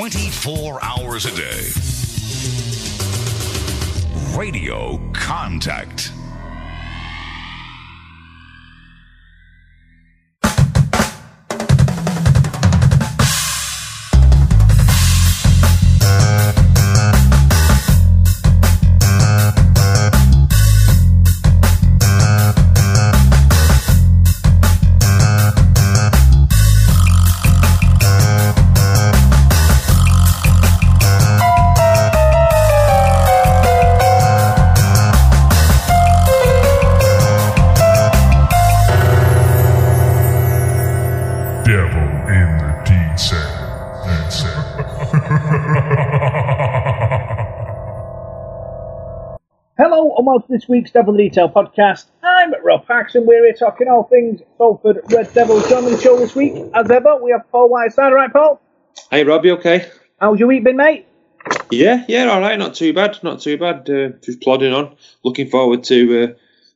24 hours a day. Radio Contact. Welcome to this week's Devil in the Detail podcast. I'm Rob Paxton. We're here talking all things Salford Red Devils. Joining the show this week, as ever, we have Paul Whiteside. All right, Paul? Hey Rob, you okay? How's your week been, mate? Yeah, yeah, all right, not too bad, not too bad. Uh, just plodding on. Looking forward to uh,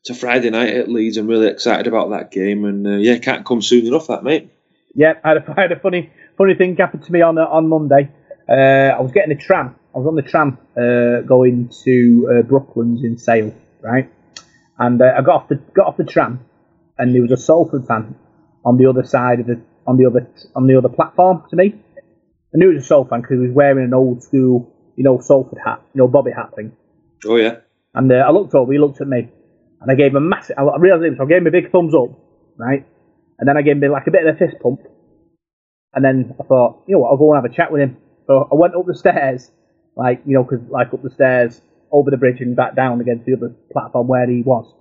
to Friday night at Leeds. I'm really excited about that game, and uh, yeah, can't come soon enough, that mate. Yeah, I had a, I had a funny funny thing happen to me on uh, on Monday. Uh, I was getting a tram. I was on the tram uh, going to uh, Brooklands in Sale, right? And uh, I got off the got off the tram, and there was a Salford fan on the other side of the on the other on the other platform to me. I knew he was a Salford fan because he was wearing an old school, you know, Salford hat, you know, Bobby hat thing. Oh yeah, And uh, I looked over, he looked at me, and I gave him a massive. I realised it, so I gave him a big thumbs up, right? And then I gave him like a bit of a fist pump, and then I thought, you know what, I'll go and have a chat with him. So I went up the stairs, like you know, 'cause like up the stairs, over the bridge, and back down against the other platform where he was.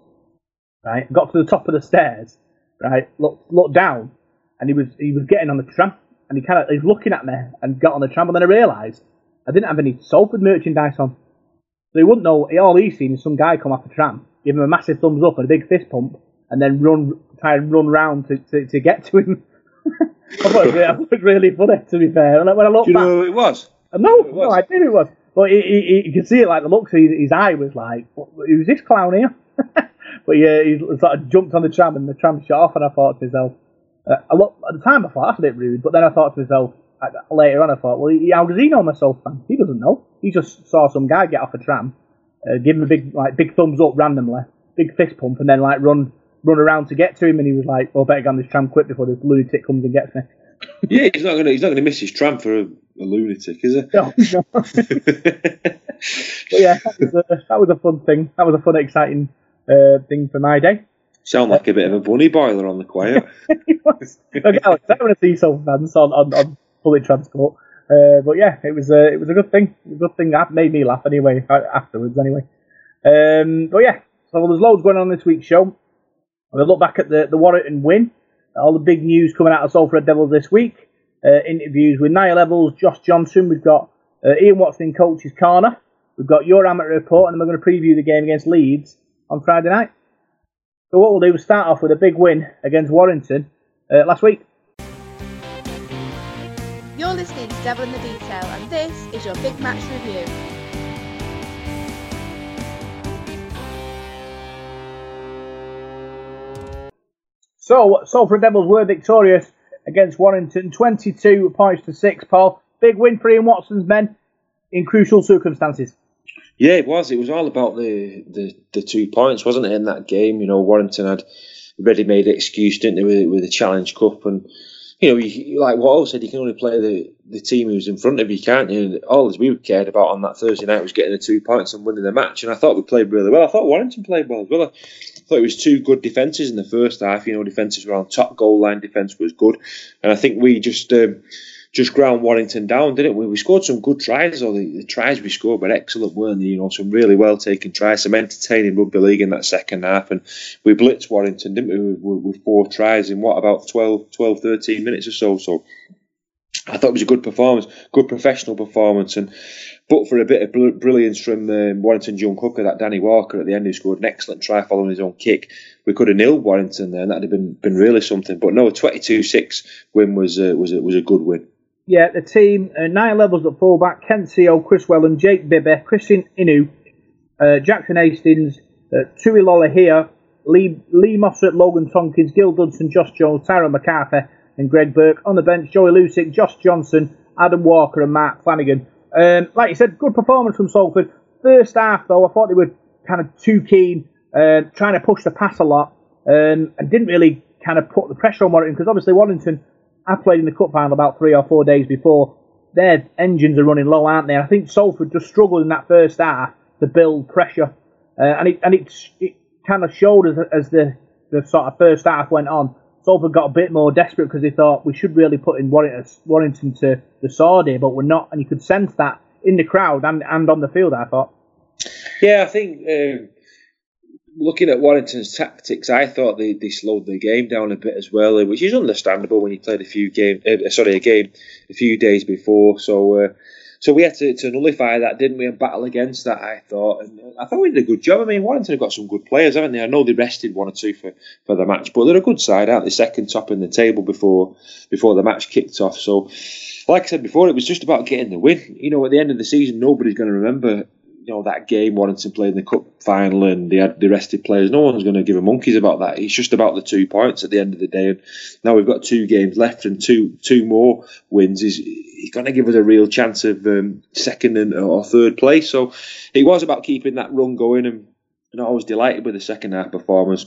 Right, got to the top of the stairs, right, looked looked down, and he was he was getting on the tram, and he kind of he's looking at me and got on the tram, and then I realised I didn't have any Salford merchandise on. So he wouldn't know. All he's seen is some guy come off the tram, give him a massive thumbs up and a big fist pump, and then run, try and run round to, to, to get to him. I thought it was really, I thought it was really funny, to be fair. And when I looked do you back, know who it was? Uh, no, no. I knew it was. But he, he, he, you could see it, like the looks his, his eye was like, "What- who's this clown here? but yeah, he sort of jumped on the tram and the tram shut off, and I thought to myself, uh, I look, at the time I thought that's a bit rude, but then I thought to myself, uh, later on I thought, well, he, how does he know I'm fan? He doesn't know. He just saw some guy get off a tram, uh, give him a big like big thumbs up randomly, big fist pump, and then like run run around to get to him, and he was like, well, better get on this tram quick before this lunatic comes and gets me. Yeah, he's not gonna he's not gonna miss his tram for a, a lunatic, is it? No, no. But yeah, that was, a, that was a fun thing. That was a fun, exciting uh, thing for my day. Sound like a bit of a bunny boiler on the quiet. Okay, Alex, I want to see some fans on, on, on public transport. Uh, but yeah, it was a it was a good thing. A good thing that made me laugh anyway afterwards. Anyway, um, but yeah, so there's loads going on this week's show. We'll look back at the the Warrington win, all the big news coming out of Salford Devils this week. Uh, interviews with Niall Evalds, Josh Johnson. We've got uh, Ian Watson in Coach's Corner. We've got your amateur report, and then we're going to preview the game against Leeds on Friday night. So what we'll do is start off with a big win against Warrington uh, last week. You're listening to Devil in the Detail, and this is your big match review. So, Salford Devils were victorious against Warrington, 22 points to 6, Paul. Big win for Ian Watson's men in crucial circumstances. Yeah, it was. It was all about the, the, the two points, wasn't it, in that game? You know, Warrington had a ready-made excuse, didn't they, with, with the Challenge Cup, and you know, you, like what said, you can only play the, the team who's in front of you, can't you? And all we cared about on that Thursday night was getting the two points and winning the match. And I thought we played really well. I thought Warrington played well as well. I thought it was two good defences in the first half. You know, defences were on top, goal line defence was good, and I think we just. Um, just ground Warrington down, didn't we? We scored some good tries, or the, the tries we scored were excellent, weren't they? You know, some really well taken tries, some entertaining rugby league in that second half, and we blitzed Warrington, didn't we, with, with four tries in what about 12, 12, 13 minutes or so. So I thought it was a good performance, good professional performance, and but for a bit of br- brilliance from um, Warrington's young hooker, that Danny Walker at the end, who scored an excellent try following his own kick, we could have nilled Warrington there, and that'd have been been really something. But no, a 22-6 win was uh, was a, was a good win. Yeah, the team, uh, Niall Evalds at fullback, Ken Sio, Kris Welham, Jake Bibby, Krisnan Inu, uh, Jackson Hastings, uh, Tui Lolohea, Lee, Lee Mossop, Logan Tomkins, Gil Dudson, Josh Jones, Tyrone McCarthy, and Greg Burke. On the bench, Joey Lussick, Josh Johnson, Adam Walker and Mark Flanagan. Um, like you said, good performance from Salford. First half, though, I thought they were kind of too keen, uh, trying to push the pass a lot, um, and didn't really kind of put the pressure on Warrington because obviously Warrington have played in the cup final about three or four days before. Their engines are running low, aren't they? I think Salford just struggled in that first half to build pressure, uh, and it and it, it kind of showed as, as the the sort of first half went on. Salford got a bit more desperate because they thought we should really put in Warrington, to the sword here, but we're not, and you could sense that in the crowd and, and on the field. I thought. Yeah, I think um, looking at Warrington's tactics, I thought they, they slowed the game down a bit as well, which is understandable when you played a few game, uh, sorry, a game a few days before. So, uh, so we had to, to nullify that, didn't we, and battle against that. I thought, and I thought we did a good job. I mean, Warrington have got some good players, haven't they? I know they rested one or two for, for the match, but they're a good side, aren't they? Second top in the table before before the match kicked off. So, like I said before, it was just about getting the win. You know, at the end of the season, nobody's going to remember you know that game Warrington played in the cup final and they had the rested players. No one's going to give a monkeys about that. It's just about the two points at the end of the day. And now we've got two games left and two two more wins. He's going to give us a real chance of um, second and or third place. So it was about keeping that run going. And, and I was delighted with the second half performance.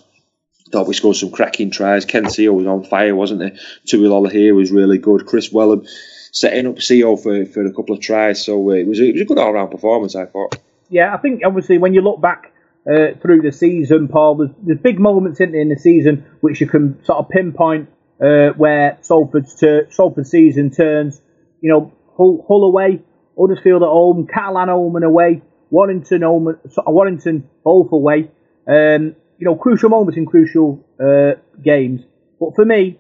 Thought we scored some cracking tries. Ken Sio was on fire, wasn't he? Tui Lolohea was really good. Kris Welham setting up Sio for, for a couple of tries. So uh, it was a, it was a good all round performance, I thought yeah, I think obviously when you look back uh, through the season, Paul, there's, there's big moments in, in the season which you can sort of pinpoint uh, where Salford's ter- Salford season turns. You know, Hull, Hull away, Huddersfield at home, Catalan home and away, Warrington home, Warrington both away. Um, you know, crucial moments in crucial uh, games. But for me,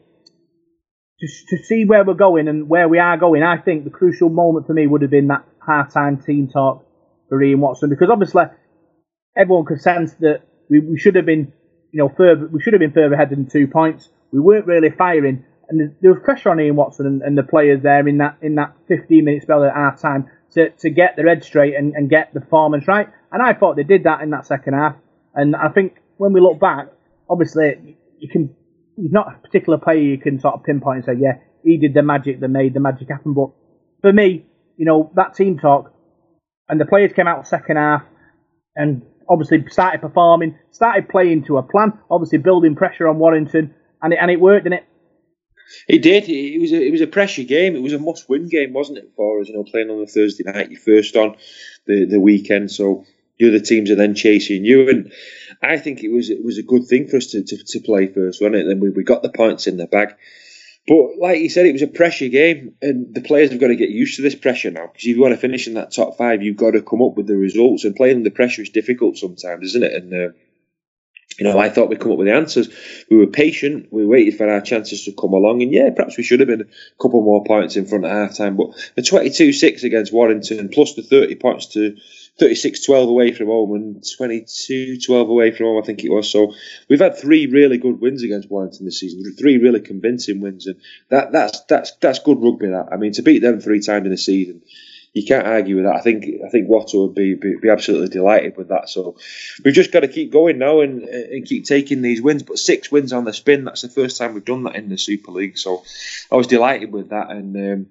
to, to see where we're going and where we are going, I think the crucial moment for me would have been that half-time team talk for Ian Watson because obviously everyone could sense that we, we should have been, you know, further we should have been further ahead than two points. We weren't really firing, and there was pressure on Ian Watson and, and the players there in that in that 15 minute spell at half time to, to get their head straight and, and get the performance right. And I thought they did that in that second half. And I think when we look back, obviously you can he's not a particular player you can sort of pinpoint and say, yeah, he did the magic that made the magic happen. But for me, you know, that team talk and the players came out second half and obviously started performing, started playing to a plan, obviously building pressure on Warrington, and it, and it worked, didn't it? It did. It was a, it was a pressure game. It was a must-win game, wasn't it? For us, you know, playing on the Thursday night, you first on the the weekend, so the other teams are then chasing you. And I think it was it was a good thing for us to, to, to play first, wasn't it? Then we, we got the points in the bag. But like you said, it was a pressure game, and the players have got to get used to this pressure now. Because if you want to finish in that top five, you've got to come up with the results. And playing under pressure is difficult sometimes, isn't it? And uh, you know, I thought we'd come up with the answers. We were patient. We waited for our chances to come along, and yeah, perhaps we should have been a couple more points in front at half time. But the twenty-two-six against Warrington, plus the thirty points to 36-12 away from home and 22-12 away from home, I think it was. So we've had three really good wins against Warrington this season, three really convincing wins, and that that's that's that's good rugby. That I mean, to beat them three times in a season, you can't argue with that. I think I think Watto would be, be, be absolutely delighted with that. So we've just got to keep going now and, and keep taking these wins. But six wins on the spin, that's the first time we've done that in the Super League. So I was delighted with that, and. Um,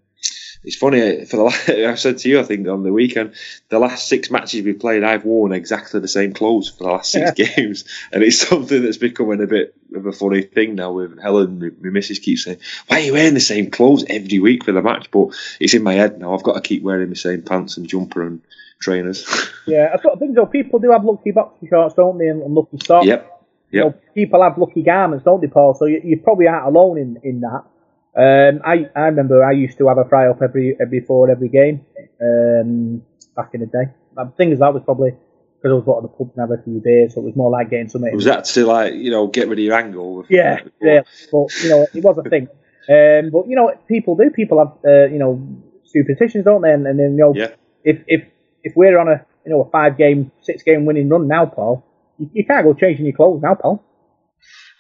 it's funny eh, for the I said to you I think on the weekend the last six matches we played I've worn exactly the same clothes for the last six games. And it's something that's becoming a bit of a funny thing now with Helen my, my missus keeps saying why are you wearing the same clothes every week for the match? But it's in my head now I've got to keep wearing the same pants and jumper and trainers. Yeah I sort of think though. People do have lucky boxer shorts don't they and, and lucky socks. Yep. Yep. You know, people have lucky garments, don't they, Paul? So you, you probably aren't alone in, in that. Um, I, I remember I used to have a fry up every, before every game um, back in the day. The thing is, that was probably because I was going to the pub and have a few beers, so it was more like getting something. Was that to like you know get rid of your angle? Yeah, yeah. But you know, it was a thing. Um, but you know, people do. People have uh, you know superstitions, don't they? And, and then you know, yeah. if if if we're on a you know a five game, six game winning run now, Paul, you, you can't go changing your clothes now, Paul.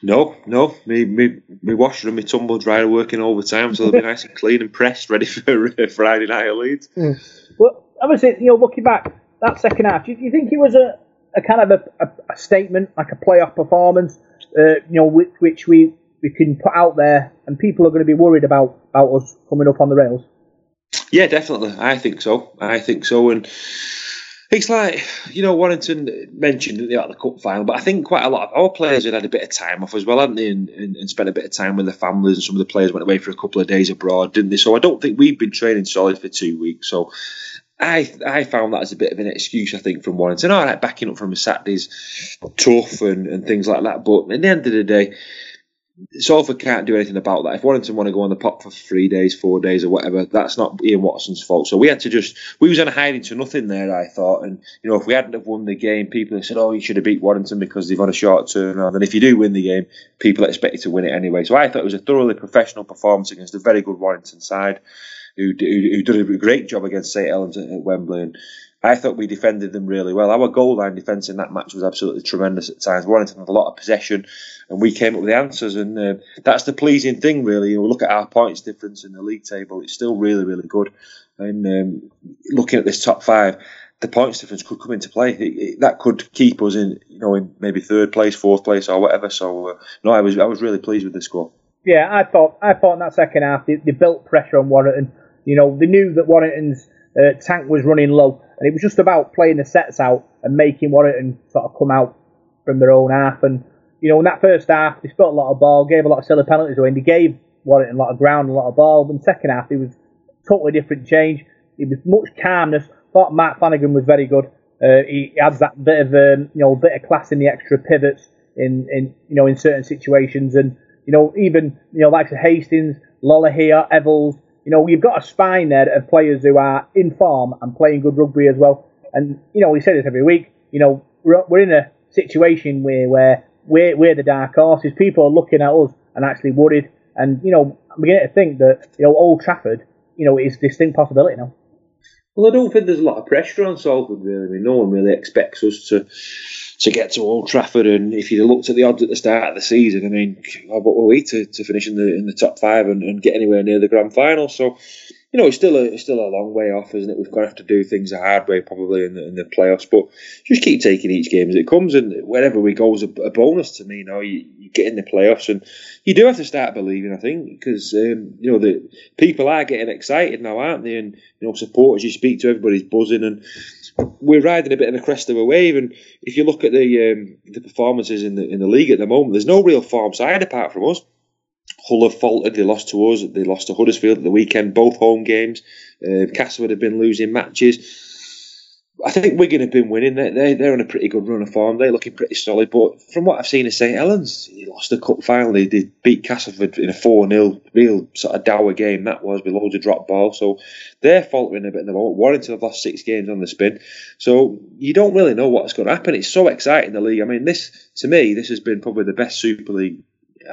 No, no. Me, me, me washer and my tumble dryer working overtime, so they'll be nice and clean and pressed, ready for uh, Friday night at Leeds. Mm. Well, obviously, you know, looking back, that second half, do you, do you think it was a, a kind of a, a, a statement, like a playoff performance, uh, you know, which, which we, we can put out there, and people are going to be worried about, about us coming up on the rails? Yeah, definitely. I think so. I think so. And it's like, you know, Warrington mentioned at the cup final, but I think quite a lot of our players had had a bit of time off as well, hadn't they? And, and, and spent a bit of time with their families, and some of the players went away for a couple of days abroad, didn't they? So I don't think we've been training solid for two weeks. So I I found that as a bit of an excuse, I think, from Warrington. All right, backing up from a Saturday's tough and, and things like that. But at the end of the day, Salford can't do anything about that. If Warrington want to go on the pop for three days, four days, or whatever, that's not Ian Watson's fault. So we had to just we was on hiding to nothing there. I thought, and you know, if we hadn't have won the game, people have said, "Oh, you should have beat Warrington because they've on a short turnaround." And if you do win the game, people expect you to win it anyway. So I thought it was a thoroughly professional performance against a very good Warrington side, who who, who did a great job against St Helens at, at Wembley. And I thought we defended them really well. Our goal line defence in that match was absolutely tremendous at times. Warrington had a lot of possession, and we came up with the answers. And uh, that's the pleasing thing, really. You know, look at our points difference in the league table; it's still really, really good. And um, looking at this top five, the points difference could come into play. It, it, that could keep us in, you know, in maybe third place, fourth place, or whatever. So, uh, no, I was I was really pleased with the score. Yeah, I thought I thought in that second half they, they built pressure on Warrington. You know, they knew that Warrington's uh, tank was running low, and it was just about playing the sets out and making one and sort of come out from their own half. And you know, in that first half, they spilled a lot of ball, gave a lot of silly penalties away, and they gave Warrington a lot of ground, a lot of ball. The second half, it was totally different change. It was much calmness. Thought Matt Flanagan was very good. Uh, he adds that bit of um, you know bit of class in the extra pivots in in you know in certain situations, and you know even you know likes of Hastings, Lolohea, Evalds. You know you've got a spine there of players who are in form and playing good rugby as well. And you know we say this every week. You know we're, we're in a situation where where we're, we're the dark horses. People are looking at us and actually worried. And you know I'm beginning to think that you know Old Trafford, you know, is a distinct possibility now. Well, I don't think there's a lot of pressure on Salford, really. I mean, no one really expects us to to get to Old Trafford. And if you looked at the odds at the start of the season, I mean, what were we to, to finish in the in the top five and, and get anywhere near the grand final? So, you know, it's still a it's still a long way off, isn't it? We've got to have to do things the hard way probably in the, in the playoffs, but just keep taking each game as it comes, and wherever we go is a, a bonus to me. You know, you, you get in the playoffs, and you do have to start believing. I think because um, you know the people are getting excited now, aren't they? And you know, supporters you speak to, everybody's buzzing, and we're riding a bit of a crest of a wave. And if you look at the um, the performances in the in the league at the moment, there's no real form side apart from us. Hull have faltered. They lost to us. They lost to Huddersfield at the weekend, both home games. Uh, Castleford have been losing matches. I think Wigan have been winning. They're, they're on a pretty good run of form. They're looking pretty solid. But from what I've seen of St Helens, they lost the cup final. They, they beat Castleford in a 4 0, real sort of dour game that was, with loads of drop ball. So they're faltering a bit in the moment. Warrington have lost six games on the spin. So you don't really know what's going to happen. It's so exciting, the league. I mean, this, to me, this has been probably the best Super League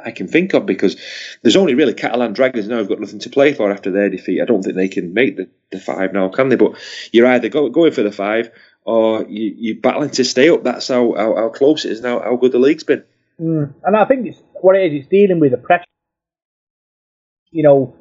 I can think of because there's only really Catalan Dragons now who've got nothing to play for after their defeat. I don't think they can make the, the five now, can they? But you're either go, going for the five or you, you're battling to stay up. That's how, how, how close it is now, how good the league's been. Mm. And I think it's what it is. It's dealing with the pressure. You know,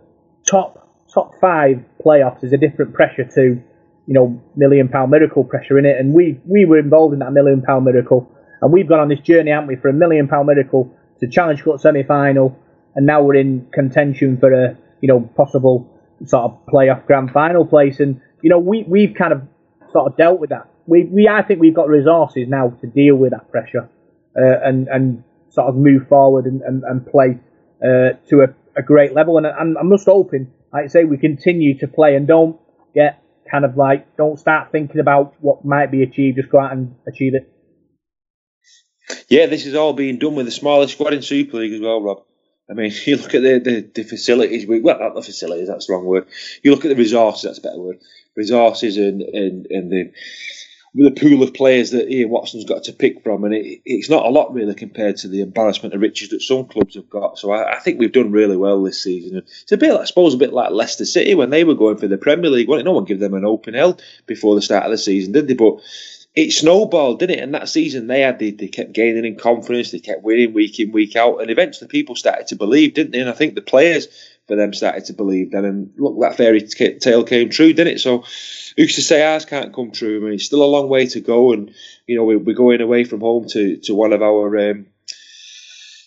top top five playoffs is a different pressure to you know million pound miracle pressure in it. And we we were involved in that million pound miracle, and we've gone on this journey, haven't we, for a million pound miracle to Challenge Cup semi final, and now we're in contention for a you know possible sort of playoff grand final place. And you know we we've kind of sort of dealt with that. We we I think we've got resources now to deal with that pressure uh, and and sort of move forward and and, and play uh, to a, a great level. And, and I'm just hoping, like I say, we continue to play and don't get kind of like don't start thinking about what might be achieved. Just go out and achieve it. Yeah, this is all being done with the smallest squad in Super League as well, Rob. I mean, you look at the, the, the facilities, well, not the facilities, that's the wrong word. You look at the resources, that's a better word. Resources and, and, and the, the pool of players that Ian Watson's got to pick from, and it, it's not a lot really compared to the embarrassment of riches that some clubs have got. So I, I think we've done really well this season. It's a bit, I suppose, a bit like Leicester City when they were going for the Premier League. Well, no one gave them an open hell before the start of the season, did they? But it snowballed, didn't it? And that season they had, they, they kept gaining in confidence, they kept winning week in, week out, and eventually people started to believe, didn't they? And I think the players for them started to believe then, and look, that fairy tale came true, didn't it? So who's to say ours can't come true? I mean, it's still a long way to go, and you know we, we're going away from home to to one of our. Um,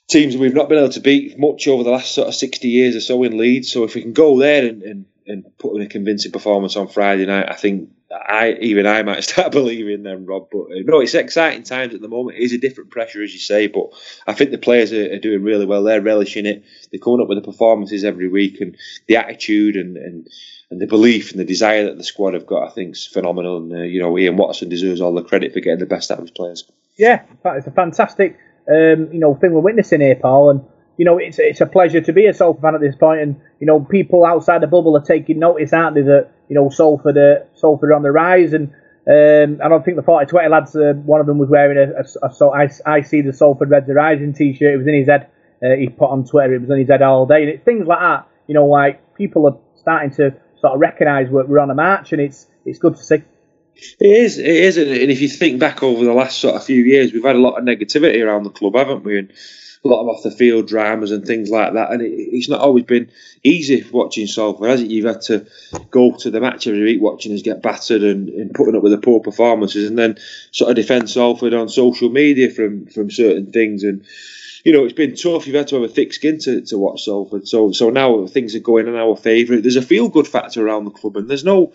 teams we've not been able to beat much over the last sort of 60 years or so in Leeds. So if we can go there and, and and put in a convincing performance on Friday night, I think I even I might start believing them, Rob. But no, it's exciting times at the moment. It is a different pressure, as you say, but I think the players are, are doing really well. They're relishing it. They're coming up with the performances every week, and the attitude and and, and the belief and the desire that the squad have got, I think, is phenomenal. And uh, you know, Ian Watson deserves all the credit for getting the best out of his players. Yeah, it's a fantastic um, you know thing we're witnessing here, Paul, and you know it's it's a pleasure to be a Salford fan at this point, and you know people outside the bubble are taking notice, aren't they? That you know Salford uh, Salford are on the rise, and um, I don't think the 40-20 lads, uh, one of them was wearing a, a, a so I, I see the Salford Reds rising t-shirt. It was in his head. Uh, he put on Twitter. It was in his head all day, and things like that. You know, like people are starting to sort of recognise we're, we're on a march, and it's it's good to see. It is, it is, and if you think back over the last sort of few years, we've had a lot of negativity around the club, haven't we? And a lot of off the field dramas and things like that. And it, it's not always been easy watching Salford, has it? You've had to go to the match every week watching us get battered and, and putting up with the poor performances, and then sort of defend Salford on social media from from certain things and you know, it's been tough. You've had to have a thick skin to, to watch Salford. So so now things are going in our favour. There's a feel good factor around the club, and there's no.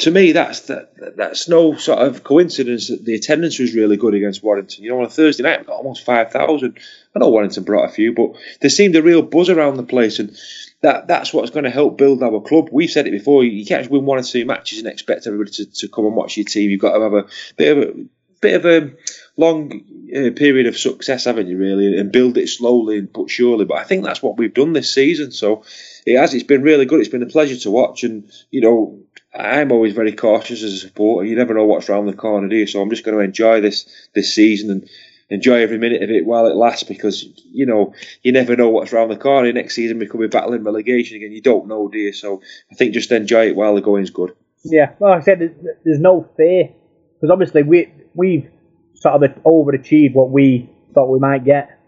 To me, that's that, that's no sort of coincidence that the attendance was really good against Warrington. You know, on a Thursday night, got almost five thousand. I know Warrington brought a few, but there seemed a real buzz around the place, and that that's what's going to help build our club. We've said it before. You can't win one or two matches and expect everybody to, to come and watch your team. You've got to have a bit of a bit of a long uh, period of success, haven't you, really, and build it slowly and but surely. But I think that's what we've done this season. So it has. It's been really good. It's been a pleasure to watch, and you know, I'm always very cautious as a supporter. You never know what's around the corner, do you? So I'm just going to enjoy this this season and enjoy every minute of it while it lasts because you know you never know what's around the corner. Next season we could be battling relegation again. You don't know, do you? So I think just enjoy it while the going's good. Yeah, like I said, there's, no fear because obviously we we've sort of overachieved what we thought we might get,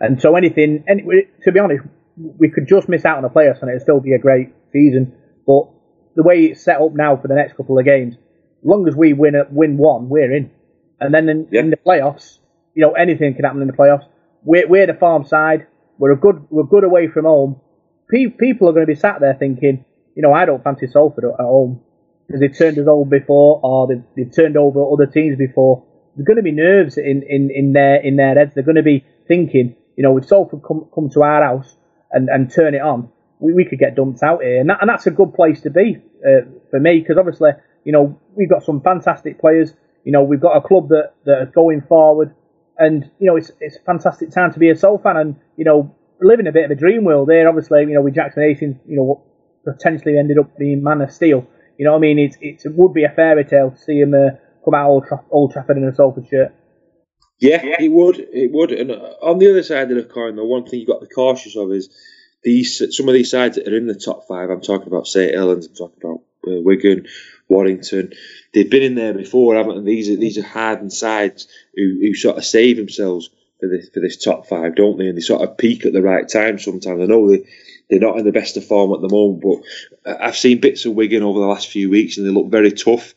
and so anything. Any, to be honest, we could just miss out on the playoffs and it'd still be a great season. But the way it's set up now for the next couple of games, as long as we win a, win one, we're in. And then in, Yeah. in the playoffs, you know, anything can happen in the playoffs. We're, we're the farm side. We're a good we're good away from home. Pe- people are going to be sat there thinking, you know, I don't fancy Salford at home because they've turned us over before, or they've, they've turned over other teams before. There's going to be nerves in, in, in their in their heads. They're going to be thinking, you know, if Salford come come to our house and, and turn it on, we, we could get dumped out here, and, that, and that's a good place to be uh, for me because obviously, you know, we've got some fantastic players. You know, we've got a club that that are going forward, and you know, it's it's a fantastic time to be a Soul fan, and you know, living a bit of a dream world there. Obviously, you know, with Jackson Hastings, you know, potentially ended up being Man of Steel. You know, what I mean, it's, it's it would be a fairy tale to see him uh, come out Old, Tra- Old Trafford in a Salford shirt. Yeah, it would. It would. And uh, on the other side of the coin, though, one thing you've got to be cautious of is these some of these sides that are in the top five. I'm talking about St Helens. I'm talking about uh, Wigan, Warrington. They've been in there before, haven't they? These are these are hardened sides who, who sort of save themselves for this for this top five, don't they? And they sort of peak at the right time. Sometimes I know they. They're not in the best of form at the moment, but I've seen bits of Wigan over the last few weeks, and they look very tough.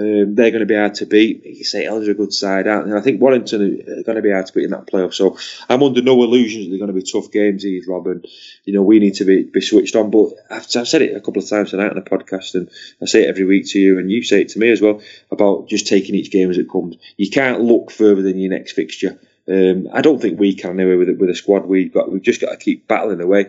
Um, they're going to be hard to beat. St Helens are a good side, they? And I think Warrington are going to be hard to beat in that playoff. So I'm under no illusions they're going to be tough games, these, Rob. And, you know, we need to be, be switched on. But I've, I've said it a couple of times tonight on the podcast, and I say it every week to you, and you say it to me as well, about just taking each game as it comes. You can't look further than your next fixture. Um, I don't think we can anyway with, with the squad we've got. We've just got to keep battling away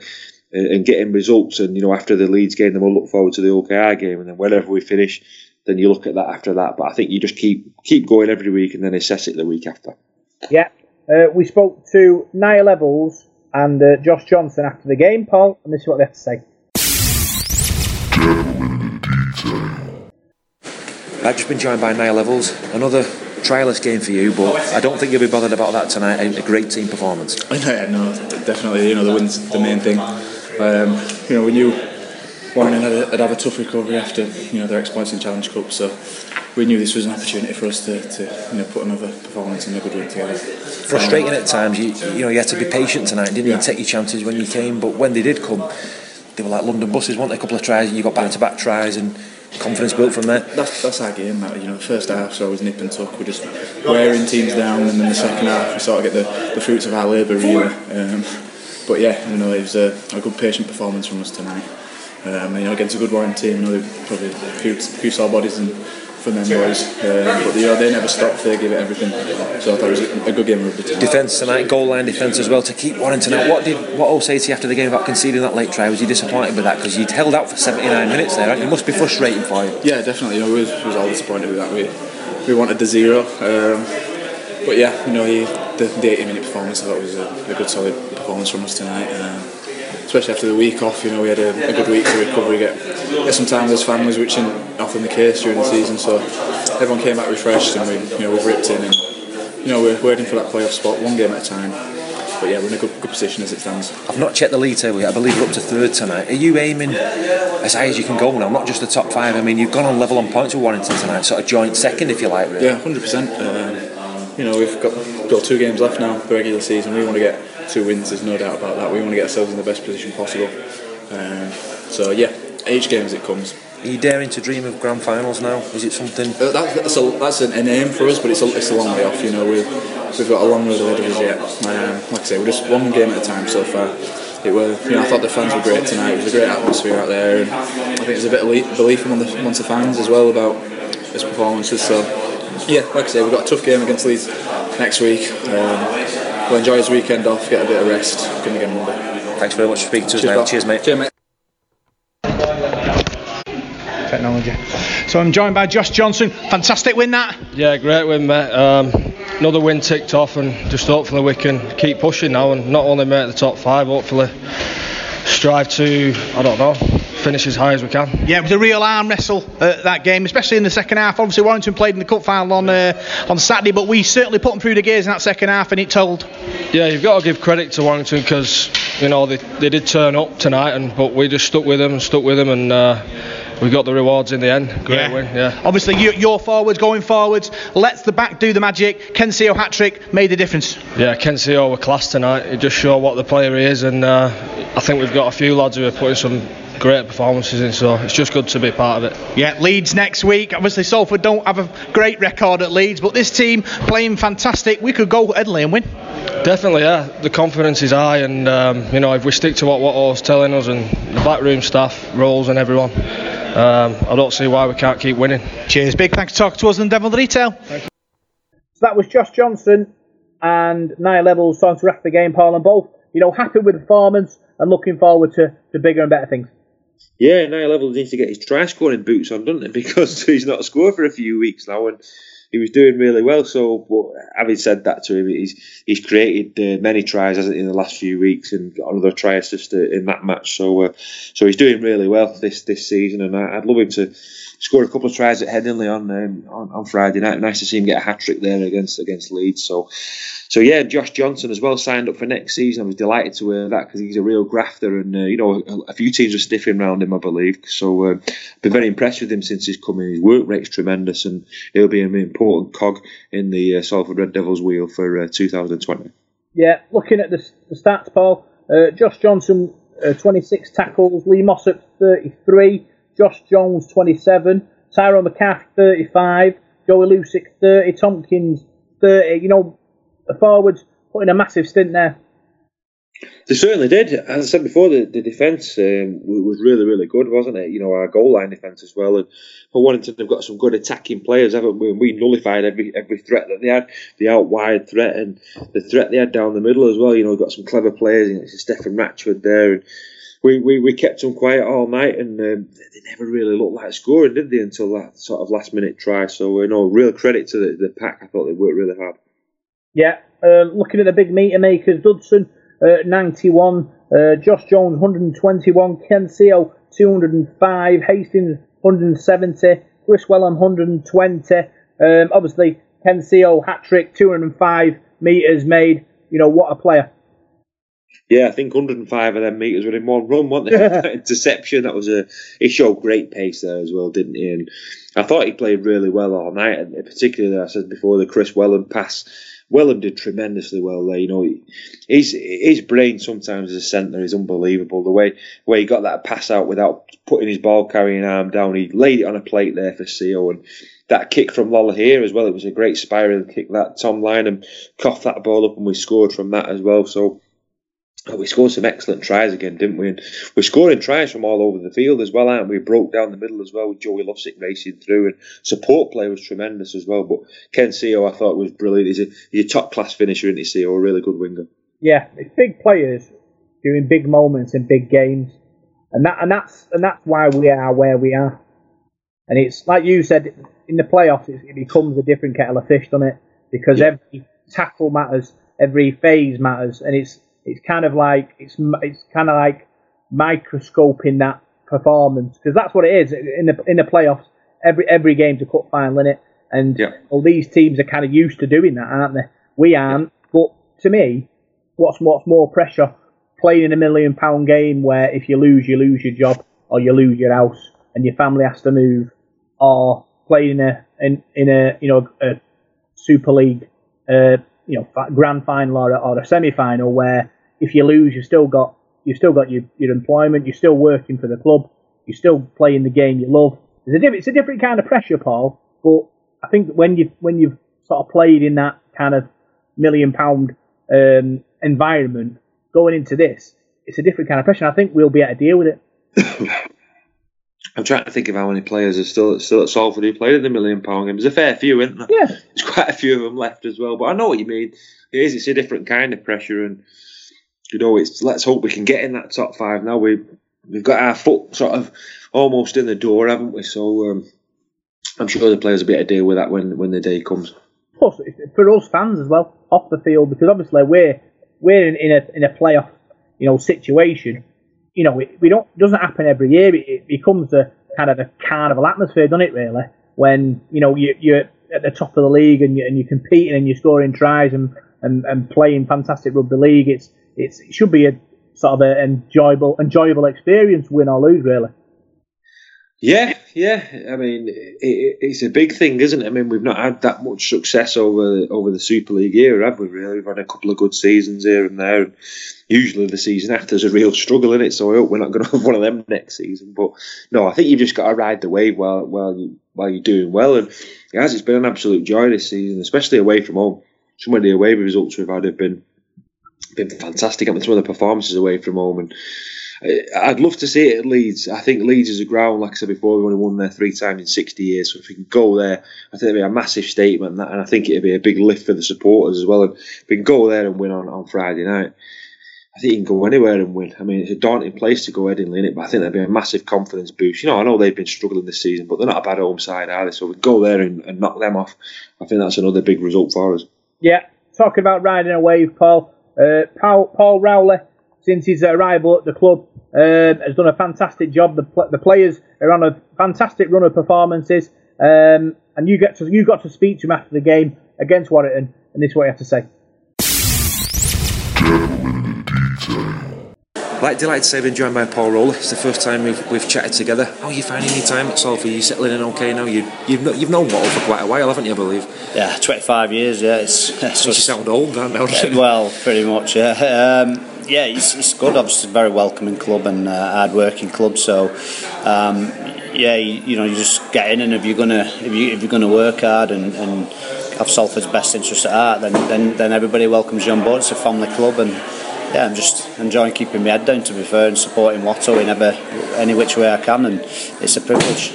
and, and getting results. And, you know, after the Leeds game, then we'll look forward to the OKR game. And then whenever we finish, then you look at that after that. But I think you just keep keep going every week and then assess it the week after. Yeah. Uh, we spoke to Niall Evalds and uh, Josh Johnson after the game, Paul, and this is what they have to say. I've just been joined by Niall Evalds. Another trialist game for you, but I don't think you'll be bothered about that tonight. A a great team performance. I know, yeah, no, definitely. You know, the win's the main thing. Um, you know, we knew Warren had, had a tough recovery after you know their exploits in Challenge Cup, so we knew this was an opportunity for us to, to you know put another performance and a good win together. Frustrating at times. You, you know, you had to be patient tonight, didn't you? Take your chances when you came, but when they did come, they were like London buses. weren't they? a couple of tries, and you got back-to-back tries, and confidence built from there. That's that's our game. That you know, the first half so was nip and tuck. We're just wearing teams down, and then the second half we sort of get the, the fruits of our labour really. Um, but yeah, you know, it was a, a good patient performance from us tonight. Um, you know, against a good Warrington team, you know, they've probably a few, few sore bodies and from them boys, uh, but you know, they never stopped. They give it everything. So I thought it was a, good game of rugby. Defence tonight, goal line defence as well to keep Warrington out. What did what all say to you after the game about conceding that late try? Was you disappointed with that because you'd held out for 79 minutes there? Right? It must be frustrating for you. Yeah, definitely. You know, we was, we was all disappointed with that. We we wanted the zero, um, but yeah, you know, he, the, the 80 minute performance I thought was a, a good solid performance from us tonight. Um, especially after the week off, you know, we had a, a good week to recover, get get some time with his families, which isn't often the case during the season. So everyone came back refreshed, and we you know we've ripped in, and you know we're waiting for that playoff spot, one game at a time. But yeah, we're in a good, good position as it stands. I've not checked the league table yet. I believe we're up to third tonight. Are you aiming as high as you can go now? Not just the top five. I mean, you've gone on level on points with Warrington tonight, sort of joint second, if you like. Really. Yeah, hundred percent. Um, you know, we've got got two games left now, the regular season. We want to get two wins. There's no doubt about that. We want to get ourselves in the best position possible. Um, so yeah, each game as it comes. Are you daring to dream of grand finals now? Is it something? Uh, that, that's a, that's an, an aim for us, but it's a, it's a long way off. You know, we've we've got a long road ahead of us yet. Um, like I say, we're just one game at a time so far. It were, you know, I thought the fans were great tonight. It was a great atmosphere out there, and I think there's a bit of belief among the, amongst the fans as well about his performances. So, yeah, like I say, we've got a tough game against Leeds next week. Um, we'll enjoy his weekend off, get a bit of rest, come again Monday. Thanks very much for speaking to us, Cheers, Niall. pal. Cheers, mate. Cheers, mate. technology. So I'm joined by Josh Johnson. Fantastic win that. Yeah, great win, mate. Um, another win ticked off, and just hopefully we can keep pushing now and not only make the top five, hopefully strive to, I don't know, finish as high as we can. Yeah, it was a real arm wrestle uh, that game, especially in the second half. Obviously, Warrington played in the cup final on uh, on Saturday, but we certainly put them through the gears in that second half, and it told. Yeah, you've got to give credit to Warrington because you know they, they did turn up tonight, and but we just stuck with them and stuck with them, and uh, we got the rewards in the end. Great Yeah. win, yeah. Obviously, you, your forwards going forwards. Let's the back do the magic. Ken Sio hat trick made the difference. Yeah, Ken Sio were class tonight. It just showed what the player he is, and uh, I think we've got a few lads who are putting some great performances in. So it's just good to be part of it. Yeah, Leeds next week. Obviously, Salford don't have a great record at Leeds, but this team playing fantastic. We could go Headley and win. Definitely, yeah. The confidence is high, and um, you know if we stick to what what was telling us and the backroom staff, roles, and everyone, um, I don't see why we can't keep winning. Cheers, big thanks for talking to us and Devil the Retail. So that was Josh Johnson and Niall Evalds talking to after the game, Paul, and both, you know, happy with the performance and looking forward to, to bigger and better things. Yeah, Niall Evalds needs to get his try scoring boots on, doesn't he? Because he's not scored for a few weeks now, and he was doing really well. So, but having said that to him, he's he's created uh, many tries hasn't he, in the last few weeks, and got another try assist uh, in that match. So, uh, so he's doing really well this this season, and I, I'd love him to score a couple of tries at Headingley on, um, on on Friday night. Nice to see him get a hat trick there against against Leeds. So. So yeah, Josh Johnson as well signed up for next season. I was delighted to hear that because he's a real grafter, and uh, you know a, a few teams are sniffing around him, I believe. So uh, I've been very impressed with him since he's come in. His work rate's tremendous, and he'll be an important cog in the uh, Salford Red Devils wheel for uh, 2020. Yeah, looking at the, the stats, Paul. Uh, Josh Johnson, uh, 26 tackles. Lee Mossop, 33. Josh Jones, 27. Tyrone McCaff, 35. Joey Lussick, 30. Tomkins, 30. You know, the forwards putting a massive stint there. They certainly did. As I said before, the, the defence um, was really, really good, wasn't it? You know, our goal line defence as well. And for Warrington, they've got some good attacking players, haven't we? We nullified every every threat that they had, the out wide threat and the threat they had down the middle as well. You know, we've got some clever players. You know, it's Stefan Ratchford there. And we, we, we kept them quiet all night, and um, they never really looked like scoring, did they, until that sort of last minute try. So, you know, real credit to the, the pack. I thought they worked really hard. Yeah, uh, looking at the big meter makers, Dudson, uh, 91. Uh, Josh Jones, 121. Ken Sio, 205. Hastings, 170. Kris Welham, 120. Um, obviously, Ken Sio, hat trick, 205 metres made. You know, what a player. Yeah, I think 105 of them meters were in one run, weren't they? interception, that was a. He showed great pace there as well, didn't he? And I thought he played really well all night, and particularly, I said before, the Kris Welham pass. Welham did tremendously well there. You know, his his brain sometimes as a centre is unbelievable. The way way he got that pass out without putting his ball carrying arm down, he laid it on a plate there for Sio, and that kick from Lolohea as well. It was a great spiral kick that Tom Lineham coughed that ball up, and we scored from that as well. So we scored some excellent tries again, didn't we? And we're scoring tries from all over the field as well, aren't we? we broke down the middle as well with Joey Lussick racing through, and support play was tremendous as well. But Ken Sio, I thought was brilliant. He's a, he's a top class finisher, isn't he? Sio, a really good winger. Yeah, it's big players doing big moments in big games, and that and that's and that's why we are where we are. And it's like you said in the playoffs, it, it becomes a different kettle of fish, doesn't it? Because Yeah. every tackle matters, every phase matters, and it's it's kind of like it's it's kind of like microscoping that performance because that's what it is in the in the playoffs. Every every game's a cup final, in it, and Yeah. all these teams are kind of used to doing that, aren't they? We aren't. But to me, what's what's more pressure? Playing in a million pound game where if you lose, you lose your job or you lose your house and your family has to move, or playing in a in, in a you know a Super League, uh, you know, grand final or a, or a semi final where if you lose, you still got you still got your, your employment, you're still working for the club, you're still playing the game you love. It's a it's a different kind of pressure, Paul. But I think when you when you've sort of played in that kind of million pound um, environment, going into this, it's a different kind of pressure. I think we'll be able to deal with it. I'm trying to think of how many players are still still at Salford who played in the million pound game. There's a fair few, isn't there? Yeah. There's quite a few of them left as well. But I know what you mean. It is. It's a different kind of pressure, and you know, it's. Let's hope we can get in that top five. Now we we've got our foot sort of almost in the door, haven't we? So um, I'm sure the players will be able to deal with that when when the day comes. Plus, for us fans as well, off the field, because obviously we're we're in, in a in a playoff, you know, situation. You know, it, we don't doesn't happen every year. It, it becomes a kind of a carnival atmosphere, doesn't it? Really, when you know you, you're at the top of the league and you and you're competing and you're scoring tries and, and, and playing fantastic rugby league. It's it's it should be a sort of an enjoyable enjoyable experience, win or lose, really. Yeah, yeah. I mean, it, it, it's a big thing, isn't it? I mean, we've not had that much success over over the Super League era, have we? Really, we've had a couple of good seasons here and there. And usually, the season after is a real struggle in it. So I hope we're not going to have one of them next season. But no, I think you've just got to ride the wave while while you while you're doing well. And has. It's been an absolute joy this season, especially away from home. Some of the away results we've had have been been fantastic. I mean, some of the performances away from home and. I'd love to see it at Leeds. I think Leeds is a ground, like I said before, we've only won there three times in 60 years. So if we can go there, I think it'd be a massive statement. And I think it'd be a big lift for the supporters as well. If we can go there and win on, on Friday night, I think you can go anywhere and win. I mean, it's a daunting place to go Headingley, innit? But I think that'd be a massive confidence boost. You know, I know they've been struggling this season, but they're not a bad home side, they? So we go there and, and knock them off. I think that's another big result for us. Yeah, talking about riding a wave, Paul. Uh, Paul, Paul Rowley, since his arrival at the club, um, has done a fantastic job. The, pl- the players are on a fantastic run of performances, um, and you get to you got to speak to him after the game against Warrington, and this is what you have to say. Like delighted to say I've been joined by Paul Rowley. It's the first time we've, we've chatted together. How are you finding your time at Salford? Are you settling in okay now? You, you've, you've known Watto for quite a while, haven't you, I believe? Yeah, 25 years, yeah. It's, it's Makes you sound old, don't Yeah, well, pretty much, yeah. Um, yeah, it's, it's good. Obviously, a very welcoming club and uh, hard working club. So, um, yeah, you, you know, you just get in, and if you're gonna if you if you're gonna work hard and, and have Salford's best interest at heart, then, then then everybody welcomes you on board. It's a family club, and yeah, I'm just enjoying keeping my head down. To be fair, and supporting Watto in ever any which way I can, and it's a privilege.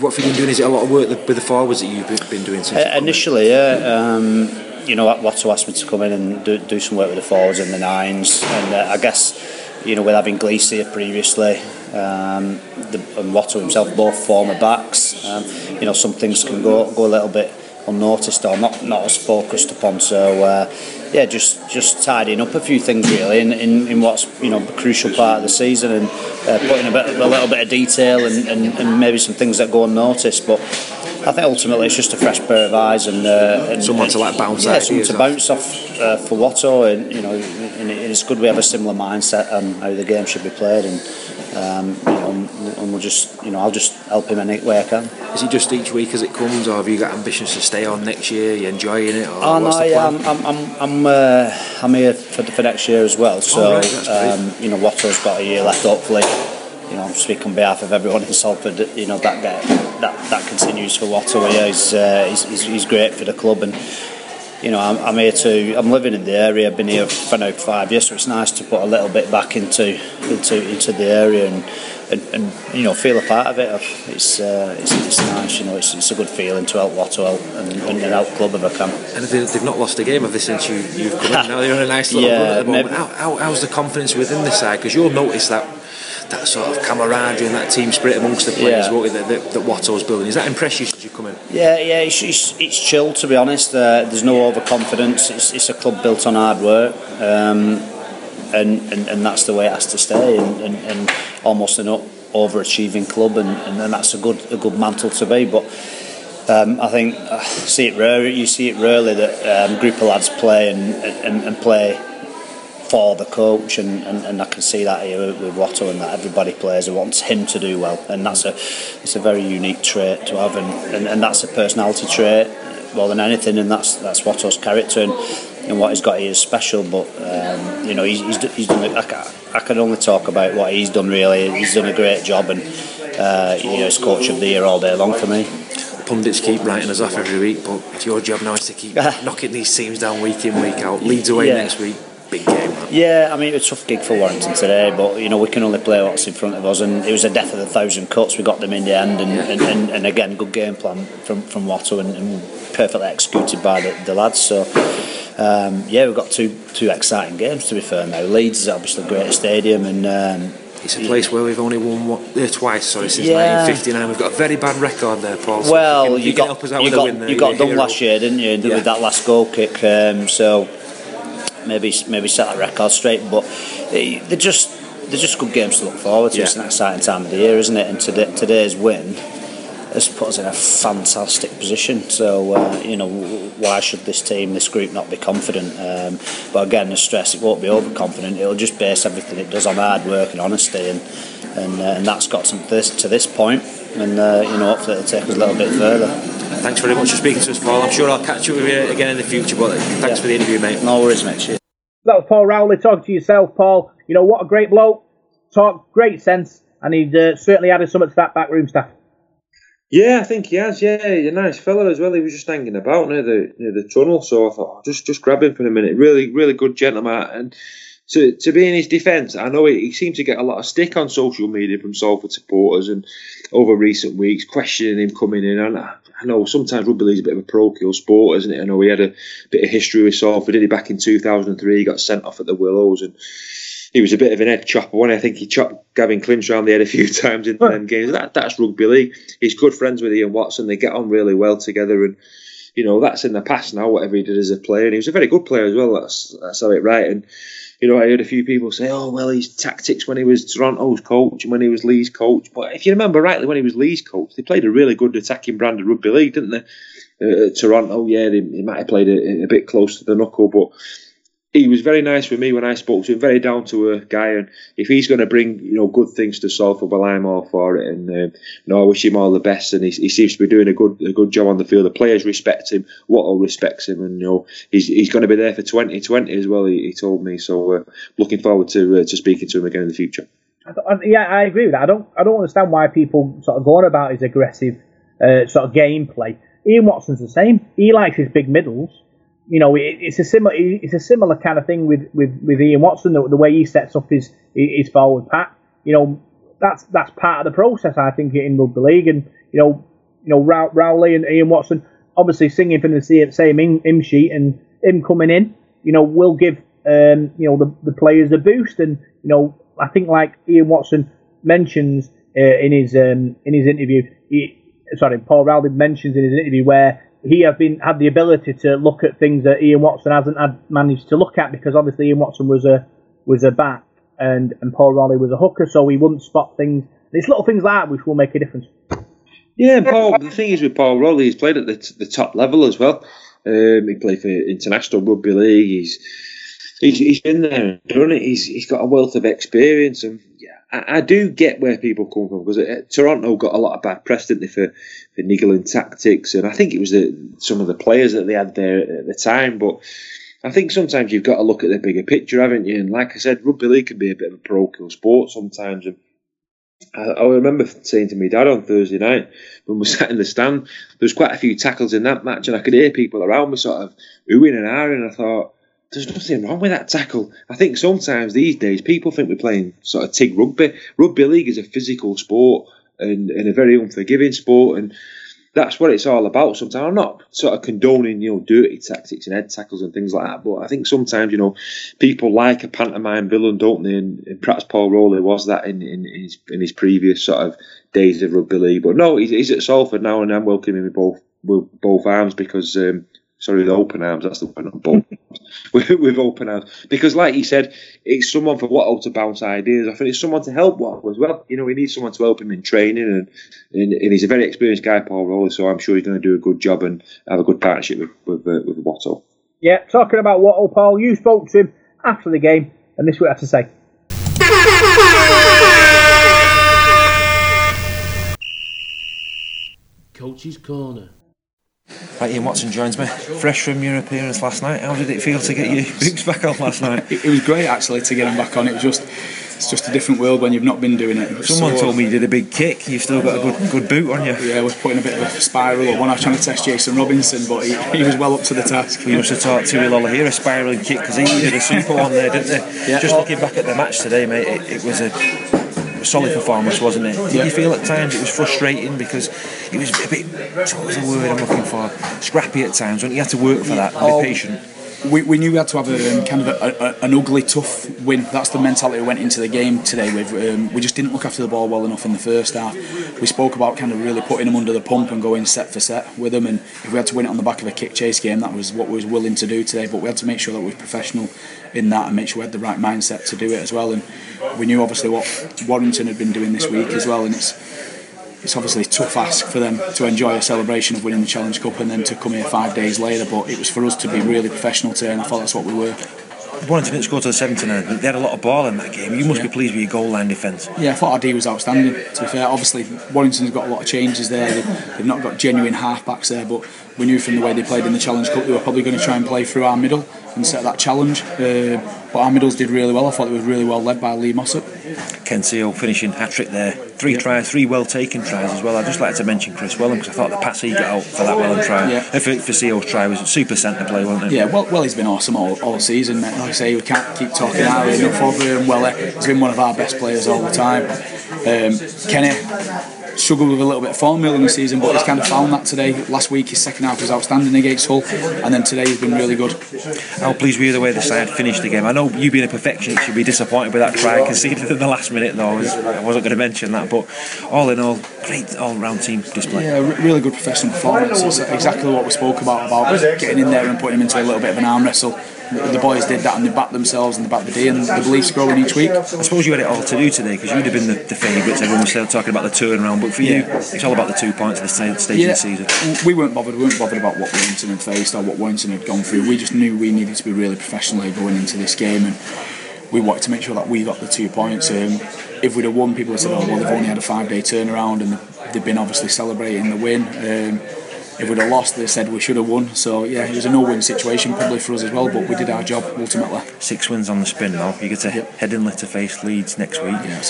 What have you been doing? Is it a lot of work with the forwards that you've been doing since? Uh, initially, yeah. Um, you know, Watto asked me to come in and do, do some work with the forwards and the nines, and uh, I guess, you know, with having Gleese here previously, um, the, and Watto himself, both former backs, um, you know, some things can go go a little bit unnoticed or not not as focused upon. So, uh, yeah, just just tidying up a few things really in, in, in what's you know a crucial part of the season and uh, putting a bit a little bit of detail and, and, and maybe some things that go unnoticed, but. I think ultimately it's just a fresh pair of eyes and, uh, and Someone to, like, bounce yeah, someone to off. bounce off uh, for Watto, and you know, and it's good we have a similar mindset on how the game should be played, and um, you know, and we'll just, you know, I'll just help him any way I can. Is it just each week as it comes, or have you got ambitions to stay on next year? Are you enjoying it? Or Oh no, the yeah, plan? I'm, I'm, I'm, I'm, uh, I'm here for, for next year as well. So, Oh, right, um, you know, Watto's got a year left. Hopefully, you know, I'm speaking on behalf of everyone in Salford. You know, that that that, that continues for Watto. Yeah, he's, uh, he's, he's he's great for the club, and you know, I'm, I'm here to. I'm living in the area. I've been here for now five years, so it's nice to put a little bit back into into into the area and and, and you know feel a part of it. It's uh, it's, it's nice. You know, it's, it's a good feeling to help Watto and, and, help club if I can. And they, they've not lost a game of this since you, you've come in. Now they're on a nice little Yeah, run at the moment. How, how, how's the confidence within the side? Because you'll notice that that sort of camaraderie and that team spirit amongst the players Yeah. won't that, that, that Watto's building. Does that impress you since you come in? Yeah, yeah, it's, it's, it's chill to be honest. Uh, there's no overconfidence. It's, it's a club built on hard work, um, and, and and that's the way it has to stay. And, and, and almost an overachieving club, and, and, and that's a good a good mantle to be. But um, I think I see it rare. You see it rarely that um, group of lads play and, and, and play for the coach, and, and, and I can see that here with, Watto, and that everybody plays and wants him to do well, and that's a it's a very unique trait to have, and, and, and that's a personality trait more than anything, and that's that's Watto's character, and, and what he's got here is special. But um, you know, he's, he's, he's done. I can, I can only talk about what he's done. Really, he's done a great job, and uh, you know, he's coach of the year all day long for me. Pundits keep writing us off every week, but it's your job now is to keep knocking these teams down week in, week out. Leads away Yeah. next week, big game. Yeah, I mean, it was a tough gig for Warrington today, but you know we can only play what's in front of us, and it was a death of a thousand cuts. We got them in the end, and, and, and, and again, good game plan from from Watto, and, and perfectly executed by the, the lads. So. Um, yeah, we've got two two exciting games to be fair now. Leeds is obviously a great stadium, and um, It's a place where we've only won what, uh, twice, sorry, since Yeah. 1959. We've got a very bad record there, Paul. so Well, you, can, you you can got help us out you with got a win there. you got done hero. last year, didn't you? Yeah. With that last goal kick, um, so maybe maybe set that record straight. But eh, they're just they're just good games to look forward to. Yeah. It's an exciting time of the year, isn't it? And today, today's win has put us in a fantastic position. So uh, you know, why should this team, this group, not be confident? Um, but again, the stress it won't be overconfident. It'll just base everything it does on hard work and honesty, and and, uh, and that's got to this to this point. And uh, you know, hopefully it'll take us a little bit further. Thanks very much for speaking to us, Paul. I'm sure I'll catch up with you again in the future, but thanks for the interview, mate. No worries, mate. Cheers. That was Paul Rowley talking to yourself, Paul. You know what a great bloke. Talk great sense, and he'd uh, certainly added something to that backroom staff. Yeah, I think he has. Yeah, he's a nice fella as well. He was just hanging about near the near the tunnel, so I thought, oh, just just grab him for a minute. Really, really good gentleman. And to to be in his defence, I know he, he seemed to get a lot of stick on social media from Salford supporters and over recent weeks, questioning him coming in. And I, I know sometimes rugby league's a bit of a parochial sport, isn't it? I know he had a bit of history with Salford. Did he back in 2003? He got sent off at the Willows and he was a bit of an head chopper. One, I think he chopped Gavin Clinch around the head a few times in them games. That that's rugby league. He's good friends with Ian Watson. They get on really well together, and you know that's in the past now. Whatever he did as a player, and he was a very good player as well. That's that's how it right. And you know, I heard a few people say, "Oh, well, his tactics when he was Toronto's coach and when he was Leigh's coach." But if you remember rightly, when he was Leigh's coach, they played a really good attacking brand of rugby league, didn't they? Uh, Toronto, yeah, they, they might have played a, a bit close to the knuckle, but he was very nice with me when I spoke to him. Very down to earth guy, and if he's going to bring you know good things to Salford, well, I'm all for it. And um, you know, I wish him all the best. And he, he seems to be doing a good a good job on the field. The players respect him. Watto respects him, and you know he's he's going to be there for 2020 as well. He, he told me. So uh, looking forward to uh, to speaking to him again in the future. I- yeah, I agree with that. I don't, I don't understand why people sort of go on about his aggressive uh, sort of gameplay. Ian Watson's the same. He likes his big middles. You know, it, it's a similar, it's a similar kind of thing with, with, with Ian Watson. The, the way he sets up his his forward pack. You know, that's that's part of the process. I think in rugby league, and you know, you know, Row- Rowley and Ian Watson obviously singing from the same same sheet, and him coming in, you know, will give um, you know the, the players a boost. And you know, I think like Ian Watson mentions uh, in his um, in his interview, he, sorry, Paul Rowley mentions in his interview where he has been had the ability to look at things that Ian Watson hasn't had managed to look at because obviously Ian Watson was a was a back and and Paul Rowley was a hooker, so he wouldn't spot things. It's little things like that which will make a difference. Yeah, Paul. The thing is with Paul Rowley, he's played at the, t- the top level as well. Um, he played for international rugby league. He's he's, he's been there and done it. He's he's got a wealth of experience, and yeah, I, I do get where people come from because uh, Toronto got a lot of bad press, didn't they, for for niggling tactics, and I think it was the, some of the players that they had there at the time, but. I think sometimes you've got to look at the bigger picture, haven't you? And like I said, rugby league can be a bit of a parochial sport sometimes. And I, remember saying to my dad on Thursday night when we sat in the stand, there was quite a few tackles in that match, and I could hear people around me sort of oohing and ahhing. And I thought, there's nothing wrong with that tackle. I think sometimes these days people think we're playing sort of TIG rugby. Rugby league is a physical sport and, and a very unforgiving sport, and that's what it's all about. Sometimes I'm not sort of condoning, you know, dirty tactics and head tackles and things like that, but I think sometimes, you know, people like a pantomime villain, don't they? And, and perhaps Paul Rowley was that in, in, his in his previous sort of days of rugby league. But no, he's, he's at Salford now, and I'm welcoming with both with both arms because. Um, sorry, the open arms. That's the one, not both. with, with open arms, because like he said, it's someone for Watto to bounce ideas I think it's someone to help Watto as well. You know, he needs someone to help him in training, and, and, and he's a very experienced guy, Paul Rowley. So I'm sure he's going to do a good job and have a good partnership with with, uh, with Watto. Yeah, talking about Watto, Paul, you spoke to him after the game, and this is what he had to say. Coach's Corner. Right, Ian Watson joins me, fresh from your appearance last night. How did it feel to get your boots back on last night? It, was great actually to get them back on. It was just it's just a different world when you've not been doing it. Someone So- told me you did a big kick. You've still got a good good boot on you. Yeah, I was putting a bit of a spiral up when I was trying to test Jason Robinson, but he, he was well up to the task. You must have taught Tui Lolohea a spiralling kick because he did a super one there, didn't they? Yeah. Just looking back at the match today, mate, it, it was a solid performance, wasn't it? Did Yeah. you feel at times it was frustrating because it was a bit, what was the word I'm looking for? Scrappy at times, when you had to work for that, and Oh. be patient. We, we knew we had to have a, um, kind of a, a, an ugly, tough win. That's the mentality we went into the game today with. Um, we just didn't look after the ball well enough in the first half. We spoke about kind of really putting them under the pump and going set for set with them. And if we had to win it on the back of a kick chase game, that was what we was willing to do today. But we had to make sure that we were professional in that and make sure we had the right mindset to do it as well. And we knew obviously what Warrington had been doing this week as well. And it's it's obviously a tough ask for them to enjoy a celebration of winning the Challenge Cup and then to come here five days later. But it was for us to be really professional today, and I thought that's what we were. Warrington didn't score to the 79th. They had a lot of ball in that game. You must be pleased with your goal line defence. Yeah, I thought our D was outstanding. To be fair, obviously Warrington's got a lot of changes there. They've, they've not got genuine halfbacks there, but we knew from the way they played in the Challenge Cup they were probably going to try and play through our middle and set that challenge. Uh, but our middles did really well. I thought it was really well led by Lee Mossop. Ken Sio finishing hat trick there. Three tries, three well taken tries as well. I'd just like to mention Kris Welham because I thought the pass he got out for that Welham try, Yeah. uh, for, for Sio's try was a super centre play, wasn't it? Yeah, well, well, he's been awesome all, all season, mate. Like I say, we can't keep talking highly enough of him. Well, he's been one of our best players all the time. Um, Kenny struggled with a little bit of form early in the season, but he's kind of found that today. Last week, his second half was outstanding against Hull, and then today he's been really good. How pleased were you the way the side finished the game? I know you being a perfectionist, you'd be disappointed with that try conceded in the last minute, though. I, was, wasn't going to mention that, but all in all, great all-round team display. Yeah, really good professional performance. It's exactly what we spoke about about getting in there and putting him into a little bit of an arm wrestle. The boys did that and they backed themselves and they backed the D and the belief's growing each week. I suppose you had it all to do today because you'd have been the, the favourites. Everyone was still talking about the turnaround, but for you, it's all about the two points at sta- stage of the season. we weren't bothered. We weren't bothered about what Warrington had faced or what Warrington had gone through. We just knew we needed to be really professional going into this game, and we wanted to make sure that we got the two points. Um, if we'd have won, people would have said, "Oh, well, they've only had a five-day turnaround, and they've been obviously celebrating the win." Um, if we'd have lost, they said we should have won. So yeah, it was a no-win situation probably for us as well, but we did our job ultimately. Six wins on the spin now. You get to Headingley to face Leeds next week. Yeah.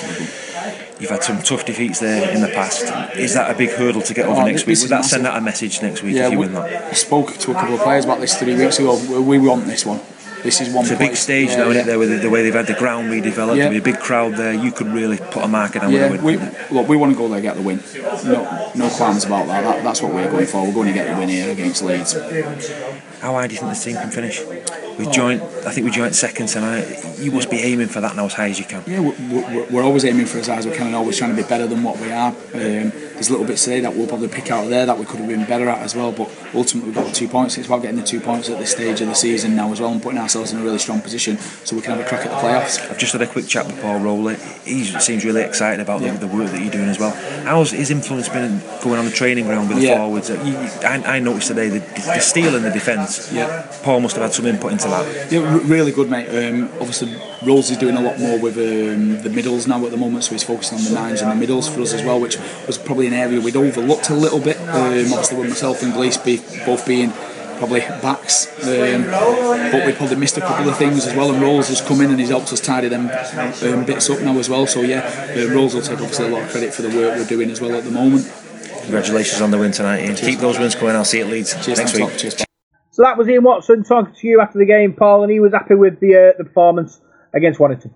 You've had some tough defeats there in the past. Is that a big hurdle to get over Oh, next week? Would that massive. send out a message next week Yeah, if you we, win that? I spoke to a couple of players about this three weeks ago. We want this one. This is one. It's a big stage Yeah, now, isn't it? There with the, the way they've had the ground redeveloped, Yeah. there'll be a big crowd there. You could really put a marker down Yeah, we, look, we want to go there, get the win. No, no qualms about that. that. That's what we're going for. We're going to get the win here against Leeds. How high do you think this team can finish? We joined, I think we joint second tonight. You must be aiming for that now as high as you can. Yeah, we're, we're, we're always aiming for as high as we can and always trying to be better than what we are. Um, there's a little bits today that we'll probably pick out of there that we could have been better at as well. But ultimately, we've got the two points. It's about getting the two points at this stage of the season now as well and putting ourselves in a really strong position so we can have a crack at the playoffs. I've just had a quick chat with Paul Rowley. He seems really excited about the, the work that you're doing as well. How's his influence been going on the training ground with the Yeah. forwards? I, I noticed today the, the steel in the defence. Yeah. Paul must have had some input into that. Yeah, r- really good, mate. Um, obviously, Rose is doing a lot more with um, the middles now at the moment, so he's focusing on the nines and the middles for us as well, which was probably an area we'd overlooked a little bit. Um, obviously, with myself and Glees be, both being probably backs, um, but we probably missed a couple of things as well. And Rolls has come in and he's helped us tidy them um, bits up now as well. So yeah, uh, Rolls will take obviously a lot of credit for the work we're doing as well at the moment. Congratulations on the win tonight, Ian. Keep those wins going. I'll see you at Leeds Cheers, next thanks a week. So that was Ian Watson talking to you after the game, Paul, and he was happy with the uh, the performance against Warrington.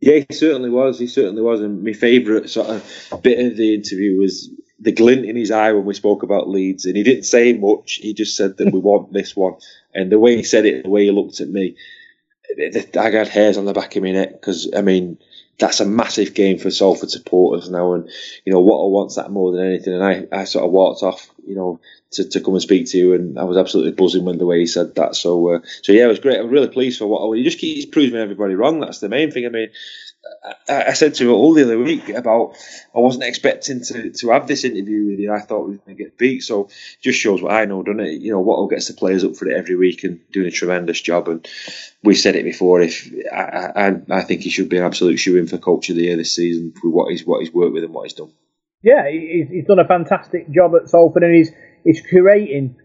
Yeah, he certainly was. He certainly was. And my favourite sort of bit of the interview was the glint in his eye when we spoke about Leeds. And he didn't say much. He just said that we want this one. And the way he said it, the way he looked at me, I got hairs on the back of my neck because, I mean, that's a massive game for Salford supporters now. And, you know, Watto wants that more than anything. And I, I sort of walked off, you know, to, to come and speak to you. And I was absolutely buzzing when the way he said that. So, uh, so yeah, it was great. I'm really pleased for Watto. He just keeps proving everybody wrong. That's the main thing. I mean, I, said to him all the other week about I wasn't expecting to, to have this interview with you. I thought we were going to get beat. So just shows what I know, doesn't it? You know, Watto gets the players up for it every week and doing a tremendous job. And we said it before. If I, I, I think he should be an absolute shoe in for coach of the year this season for what he's what he's worked with and what he's done. Yeah, he's, he's done a fantastic job at Salford, and he's he's creating,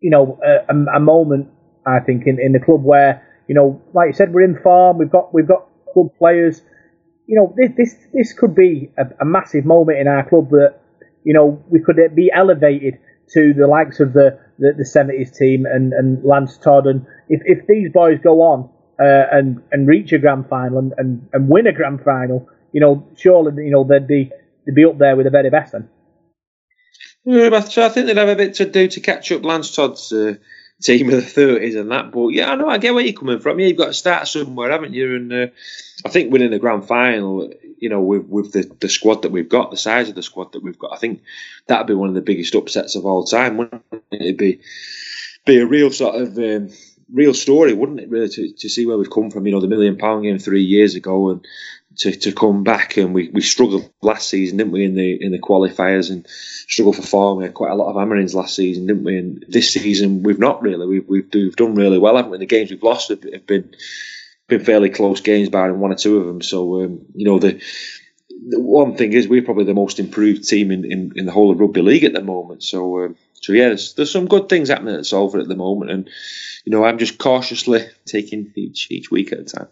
you know, a, a, a moment I think in, in the club where you know, like you said, we're in form. We've got we've got good players. You know, this this this could be a, a massive moment in our club that you know we could be elevated to the likes of the the, the 70s team and, and Lance Todd. And if, if these boys go on uh, and and reach a grand final and, and, and win a grand final, you know, surely you know they'd be they'd be up there with the very best then. Yeah, I think they'd have a bit to do to catch up Lance Todd's uh, team of the thirties and that. But yeah, I know I get where you're coming from. Yeah, you've got to start somewhere, haven't you? And uh, I think winning the grand final, you know, with with the, the squad that we've got, the size of the squad that we've got, I think that'd be one of the biggest upsets of all time. Wouldn't it? It'd be be a real sort of um, real story, wouldn't it? Really, to, to see where we've come from. You know, the million pound game three years ago, and to, to come back and we, we struggled last season, didn't we, in the in the qualifiers and struggled for form. We had quite a lot of hammerings last season, didn't we? And this season we've not really. We've we've, we've done really well, haven't we? The games we've lost have, have been been fairly close games, barring one or two of them. So um, you know the. The one thing is, we're probably the most improved team in, in, in the whole of rugby league at the moment. So, um, so yeah, there's, there's some good things happening at Salford at the moment, and you know, I'm just cautiously taking each each week at a time.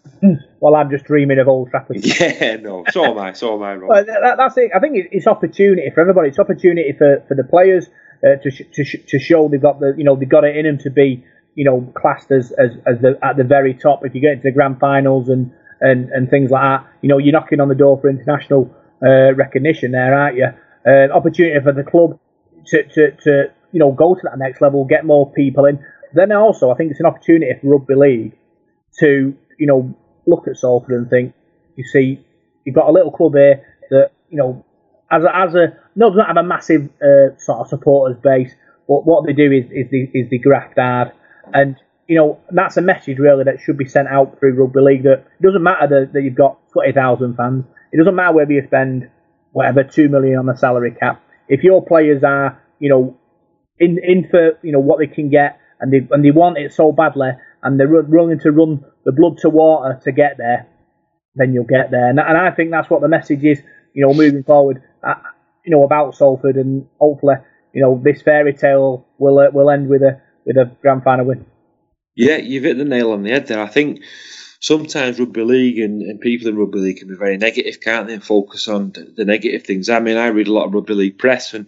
Well, I'm just dreaming of Old Trafford. Yeah, no, so am I. So am I, Rob. Well, that, that's it. I think it's opportunity for everybody. It's opportunity for, for the players uh, to, sh- to, sh- to show they've got the you know they've got it in them to be you know classed as, as, as the at the very top. If you get into the grand finals and, and, and things like that, you know you're knocking on the door for international uh, recognition there, aren't you? Uh, opportunity for the club to, to, to you know go to that next level, get more people in. Then also, I think it's an opportunity for rugby league to you know look at Salford and think, you see, you've got a little club here that you know as a, as a no doesn't have a massive uh, sort of supporters base, but what they do is is the is the graft hard, and you know that's a message really that should be sent out through rugby league that it doesn't matter that, that you've got twenty thousand fans, it doesn't matter whether you spend whatever two million on the salary cap, if your players are you know in in for you know what they can get and they and they want it so badly and they're willing to run the blood to water to get there, then you'll get there. And, and I think that's what the message is, you know, moving forward, uh, you know, about Salford and hopefully, you know, this fairy tale will uh, will end with a with a grand final win. Yeah, you've hit the nail on the head there. I think sometimes rugby league and, and people in rugby league can be very negative, can't they? And focus on the, negative things. I mean, I read a lot of rugby league press and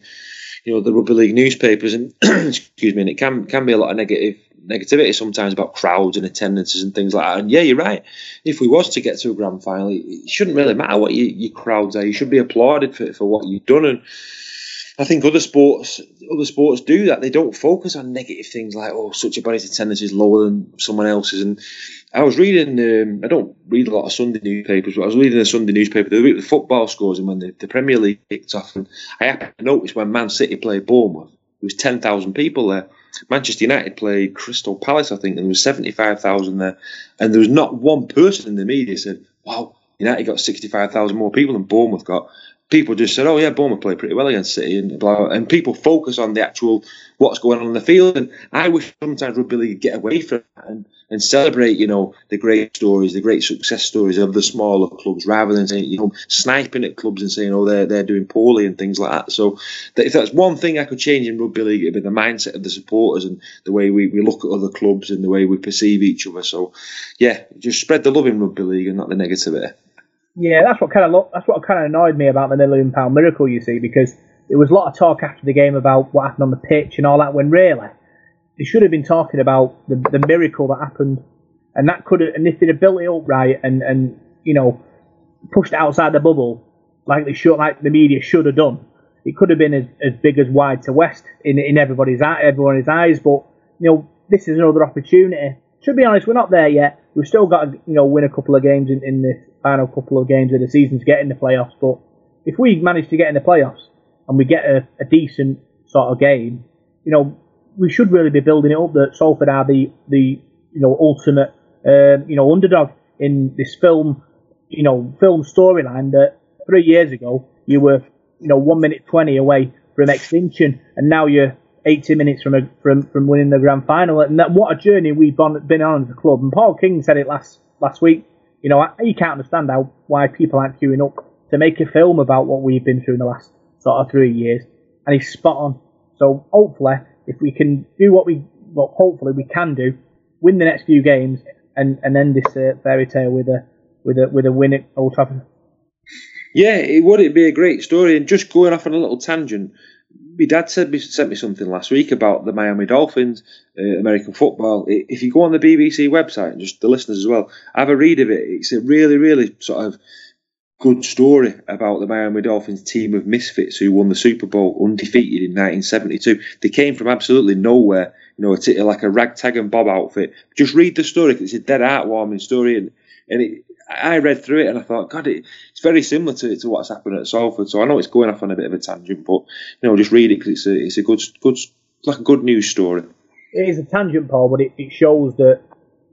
you know the rugby league newspapers, and excuse me, and it can can be a lot of negative negativity sometimes about crowds and attendances and things like that. And yeah, you're right. If we was to get to a grand final, it, it shouldn't really matter what your, your crowds are. You should be applauded for for what you've done and. I think other sports, other sports do that. They don't focus on negative things like, oh, such a body's attendance is lower than someone else's. And I was reading, um, I don't read a lot of Sunday newspapers, but I was reading a Sunday newspaper the football scores and when the, the Premier League kicked off. And I happened to notice when Man City played Bournemouth, there was 10,000 people there. Manchester United played Crystal Palace, I think, and there was 75,000 there. And there was not one person in the media said, wow, United got 65,000 more people than Bournemouth got. People just said, "Oh yeah, Bournemouth played pretty well against City," and blah, blah, and people focus on the actual what's going on in the field. And I wish sometimes rugby league get away from that and, and celebrate, you know, the great stories, the great success stories of the smaller clubs, rather than saying, you know, sniping at clubs and saying, "Oh, they're they're doing poorly" and things like that. So that if that's one thing I could change in rugby league, it'd be the mindset of the supporters and the way we, we look at other clubs and the way we perceive each other. So yeah, just spread the love in rugby league and not the negativity. Eh? Yeah, that's what kind of lo- that's what kind of annoyed me about the million pound miracle. You see, because there was a lot of talk after the game about what happened on the pitch and all that. When really, they should have been talking about the, the miracle that happened, and that could have, and if they'd have built it up right and and you know pushed outside the bubble like they should, like the media should have done, it could have been as, as big as wide to west in in everybody's everyone's eyes. But you know, this is another opportunity. To be honest, we're not there yet. We've still got to you know win a couple of games in, in the final couple of games of the season to get in the playoffs. But if we manage to get in the playoffs and we get a, a decent sort of game, you know, we should really be building it up that Salford are the the you know ultimate um, you know underdog in this film you know film storyline that three years ago you were you know one minute twenty away from extinction and now you're 80 minutes from a, from from winning the grand final and that what a journey we've been, on as a club and Paul King said it last last week you know, you can't understand how why people aren't queuing up to make a film about what we've been through in the last sort of three years, and he's spot on. So hopefully, if we can do what we, well, hopefully we can do, win the next few games, and and end this uh, fairy tale with a with a with a win at Old Trafford. Yeah, it would. It'd be a great story. And just going off on a little tangent, my dad said me, sent me something last week about the Miami Dolphins, uh, American football. If you go on the BBC website and just the listeners as well, have a read of it. It's a really, really sort of good story about the Miami Dolphins team of misfits who won the Super Bowl undefeated in 1972. They came from absolutely nowhere, you know, it's like a ragtag and bob outfit. Just read the story because it's a dead heartwarming story, and and it, I read through it and I thought, God, it, it's very similar to, to what's happened at Salford. So I know it's going off on a bit of a tangent, but you know, just read it because it's a it's a good good like a good news story. It is a tangent, Paul, but it, it shows that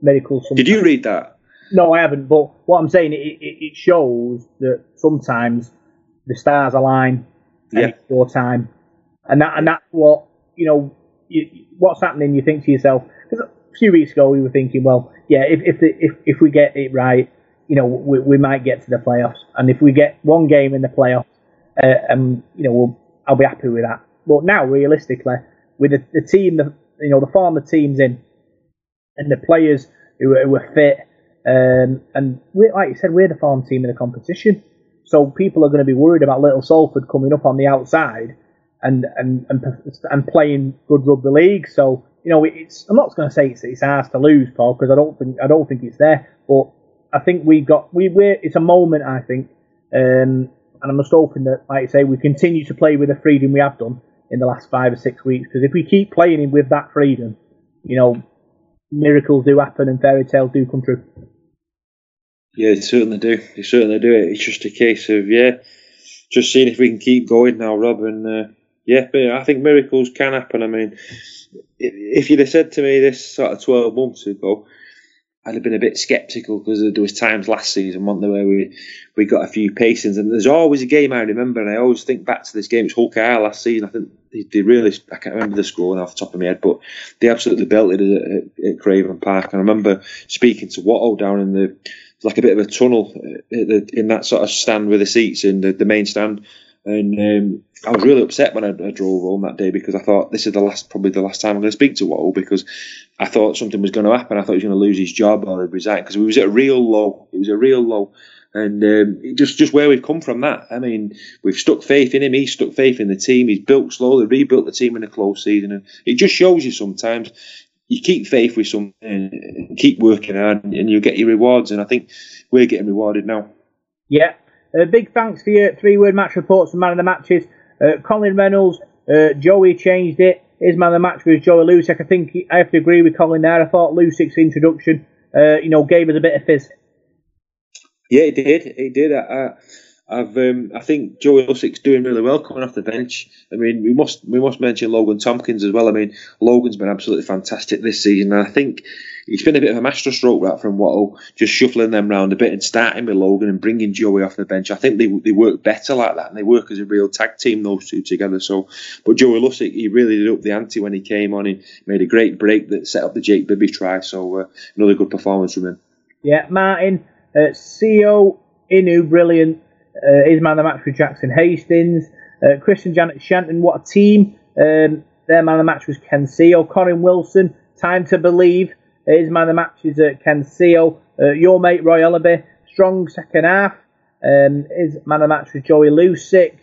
miracles. Did you read that? No, I haven't. But what I'm saying, it, it, it shows that sometimes the stars align Yeah. it's your time, and that and that's what you know. You, what's happening? You think to yourself. Because a few weeks ago we were thinking, well, yeah, if if the, if if we get it right, you know, we, we might get to the playoffs, and if we get one game in the playoffs, uh, um, you know, we'll, I'll be happy with that. But now, realistically, with the, the team, the you know, the form the team's in, and the players who, who are fit, um, and we like you said, we're the farm team in the competition. So people are going to be worried about Little Salford coming up on the outside and and and, and playing good rugby league. So you know, it's I'm not going to say it's it's ours to lose, Paul, because I don't think I don't think it's there. But I think we've got we we're it's a moment. I think, um, and I'm just hoping that, like I say, we continue to play with the freedom we have done in the last five or six weeks. Because if we keep playing with that freedom, you know, miracles do happen and fairy tales do come true. Yeah, they certainly do. They certainly do it. It's just a case of yeah, just seeing if we can keep going now, Rob. And uh, yeah, but I think miracles can happen. I mean, if you'd have said to me this sort of twelve months ago, I'd have been a bit sceptical because there was times last season, there, where we we got a few pacings, and there's always a game I remember, and I always think back to this game. It's Hull KR last season. I think they, they really, I can't remember the score off the top of my head, but they absolutely belted it at, at Craven Park. And I remember speaking to Watto down in the like a bit of a tunnel uh, in that sort of stand with the seats in the, the main stand. And um, I was really upset when I, I drove home that day because I thought this is the last, probably the last time I'm going to speak to Watto because I thought something was going to happen. I thought he was going to lose his job or resign because we was at a real low. It was a real low. And um, just just where we've come from that. I mean, we've stuck faith in him. He's stuck faith in the team. He's built slowly, rebuilt the team in a close season, and it just shows you sometimes you keep faith with something, and keep working hard, and you'll get your rewards. And I think we're getting rewarded now. Yeah. Uh, big thanks for your three word match reports and man of the matches. Uh, Colin Reynolds, uh, Joey changed it. His man of the match was Joey Lussick. I think he- I have to agree with Colin there. I thought Lussick's introduction, uh, you know, gave us a bit of fizz. Yeah, he did. He did. I, I've, um, I think Joey Lussick's doing really well coming off the bench. I mean, we must we must mention Logan Tomkins as well. I mean, Logan's been absolutely fantastic this season. And I think he's been a bit of a masterstroke that from Watto, just shuffling them round a bit and starting with Logan and bringing Joey off the bench. I think they they work better like that and they work as a real tag team those two together. So, but Joey Lussick, he really did up the ante when he came on. He made a great break that set up the Jake Bibby try. So uh, another good performance from him. Yeah, Martin, uh, Sio Inu, brilliant. Uh, his man of the match with Jackson Hastings. Uh, Christian Janet Shanton, what a team. Um, their man of the match was Ken Sio. Corin Wilson, time to believe. His man of the match is uh, Ken Sio. Uh, your mate Roy Ellaby, strong second half. Um, his man of the match was Joey Lussick.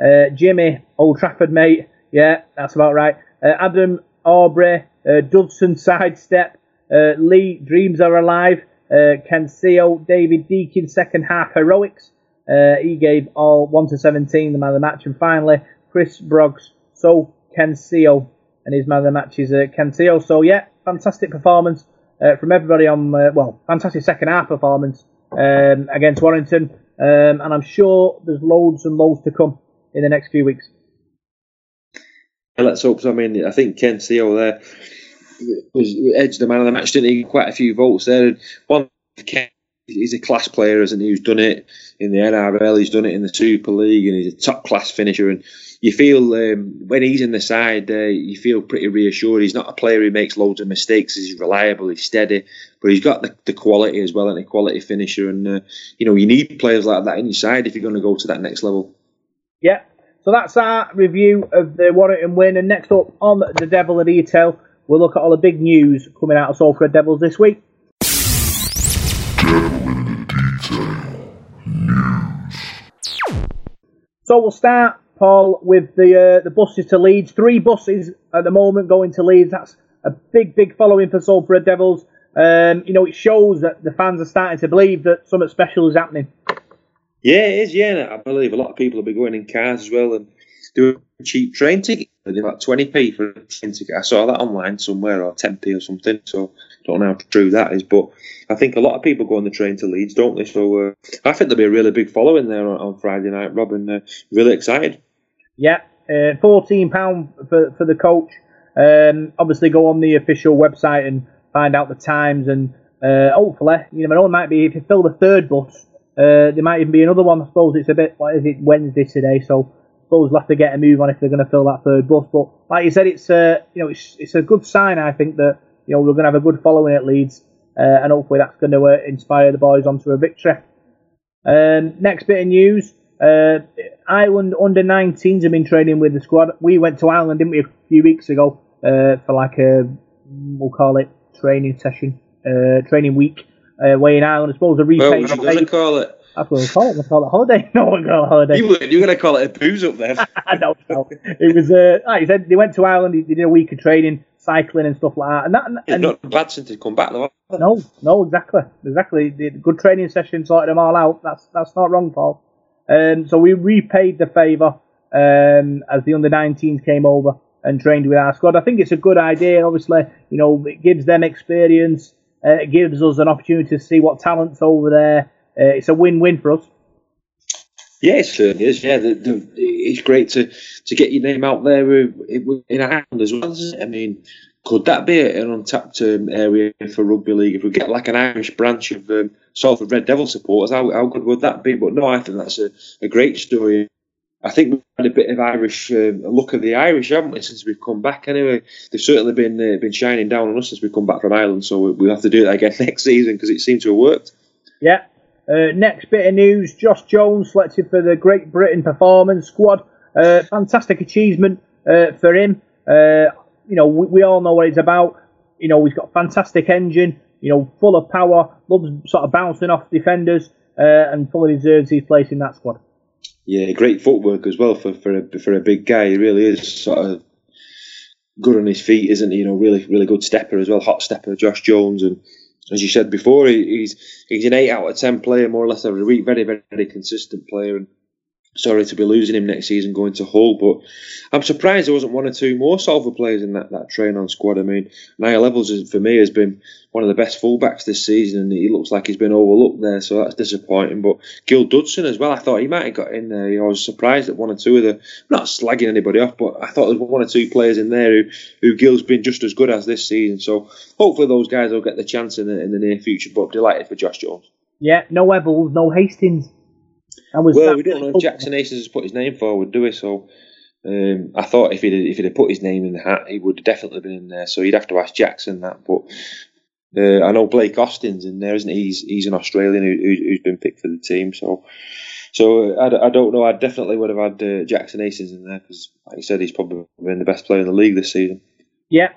Uh, Jimmy, Old Trafford mate. Yeah, that's about right. Uh, Adam Aubrey, uh, Dudson sidestep. Uh, Lee, Dreams Are Alive. Ken Sio, David Deakin, second half heroics. He gave all 1 to 17, the man of the match. And finally, Chris Broggs, so Ken Sio, and his man of the match is Ken Sio. So, yeah, fantastic performance uh, from everybody on, uh, well, fantastic second half performance um, against Warrington. Um, and I'm sure there's loads and loads to come in the next few weeks. let's hope so. I mean, I think Ken Sio there was edged the man of the match, didn't he? Quite a few votes there. One, he's a class player, isn't he? Who's done it in the NRL, he's done it in the Super League, and he's a top class finisher. And you feel um, when he's in the side, uh, you feel pretty reassured. He's not a player who makes loads of mistakes. He's reliable, he's steady, but he's got the, the quality as well, and a quality finisher. And uh, you know, you need players like that in your side if you're going to go to that next level. Yeah. So that's our review of the Warrington win. And next up on the Devil of Detail, we'll look at all the big news coming out of Salford Devils this week. So we'll start, Paul, with the uh, the buses to Leeds. Three buses at the moment going to Leeds. That's a big, big following for Salford Devils. Um, you know, it shows that the fans are starting to believe that something special is happening. Yeah, it is. Yeah, I believe a lot of people will be going in cars as well and doing cheap train ticket. They're about 20p for a train ticket. I saw that online somewhere or 10p or something. So don't know how true that is, but I think a lot of people go on the train to Leeds, don't they? So uh, I think there'll be a really big following there on, on Friday night, Robin. uh, really excited. Yeah, uh, fourteen pound for for the coach. Um, obviously, go on the official website and find out the times, and uh, hopefully, you know, it might be if you fill the third bus, uh, there might even be another one. I suppose it's a bit. What is it? Wednesday today, so suppose we'll have to get a move on if they're going to fill that third bus. But like you said, it's uh, you know it's it's a good sign. I think that you know we're going to have a good following at Leeds, uh, and hopefully that's going to uh, inspire the boys onto a victory. Um, next bit of news: uh, Ireland under 19s have been training with the squad. We went to Ireland, didn't we, a few weeks ago uh, for like a we'll call it training session, uh, training week. Uh, way in Ireland, I suppose a Well, are you going to call it? That's what we'll call it. We'll call it holiday. No, we'll call it holiday. You were, you're going to call it a booze up there. no, no. It was, uh, like you said, they went to Ireland, they did a week of training, cycling and stuff like that. And that, and, It's not bad since to come back though. no, no, exactly, exactly. The good training session sorted them all out. That's that's not wrong, Paul. Um, so we repaid the favour um, as the under 19s came over and trained with our squad. I think it's a good idea. Obviously, you know, it gives them experience. Uh, it gives us an opportunity to see what talent's over there. Uh, it's a win-win for us. Yeah, it certainly is. Yeah, the, the, it's great to, to get your name out there in Ireland as well. I mean, could that be an untapped um, area for rugby league if we get like an Irish branch of um, Salford Red Devil supporters? How, how good would that be? But no, I think that's a, a great story. I think we've had a bit of Irish um, look of the Irish, haven't we, since we've come back? Anyway, they've certainly been uh, been shining down on us since we've come back from Ireland. So we- we'll have to do that again next season because it seems to have worked. Yeah. Uh, next bit of news: Josh Jones selected for the Great Britain Performance Squad. Uh, fantastic achievement uh, for him. Uh, you know, we, we all know what it's about. You know, he's got fantastic engine. You know, full of power. Loves sort of bouncing off defenders, uh, and fully deserves his place in that squad. Yeah, great footwork as well for for a, for a big guy. He really is sort of good on his feet, isn't he? You know, really really good stepper as well, hot stepper, Josh Jones. And as you said before, he, he's he's an eight out of ten player, more or less every week. Very very very consistent player. And sorry to be losing him next season going to Hull, but I'm surprised there wasn't one or two more Salford players in that, that train on squad. I mean, Niall Evalds for me has been one of the best fullbacks this season, and he looks like he's been overlooked there, so that's disappointing. But Gil Dudson as well, I thought he might have got in there. I was surprised that one or two of the, not slagging anybody off, but I thought there was one or two players in there who, who Gil's been just as good as this season. So hopefully those guys will get the chance in the, in the near future. But delighted for Josh Jones. Yeah, no Evalds, no Hastings. And was well, we don't know if Jackson Hastings has put his name forward, do we? So um, I thought if he'd if he'd have put his name in the hat, he would have definitely been in there. So you'd have to ask Jackson that. But uh, I know Blake Austin's in there, isn't he? He's he's an Australian who, who's been picked for the team. So so I, I don't know. I definitely would have had uh, Jackson Hastings in there because, like you said, he's probably been the best player in the league this season. Yeah.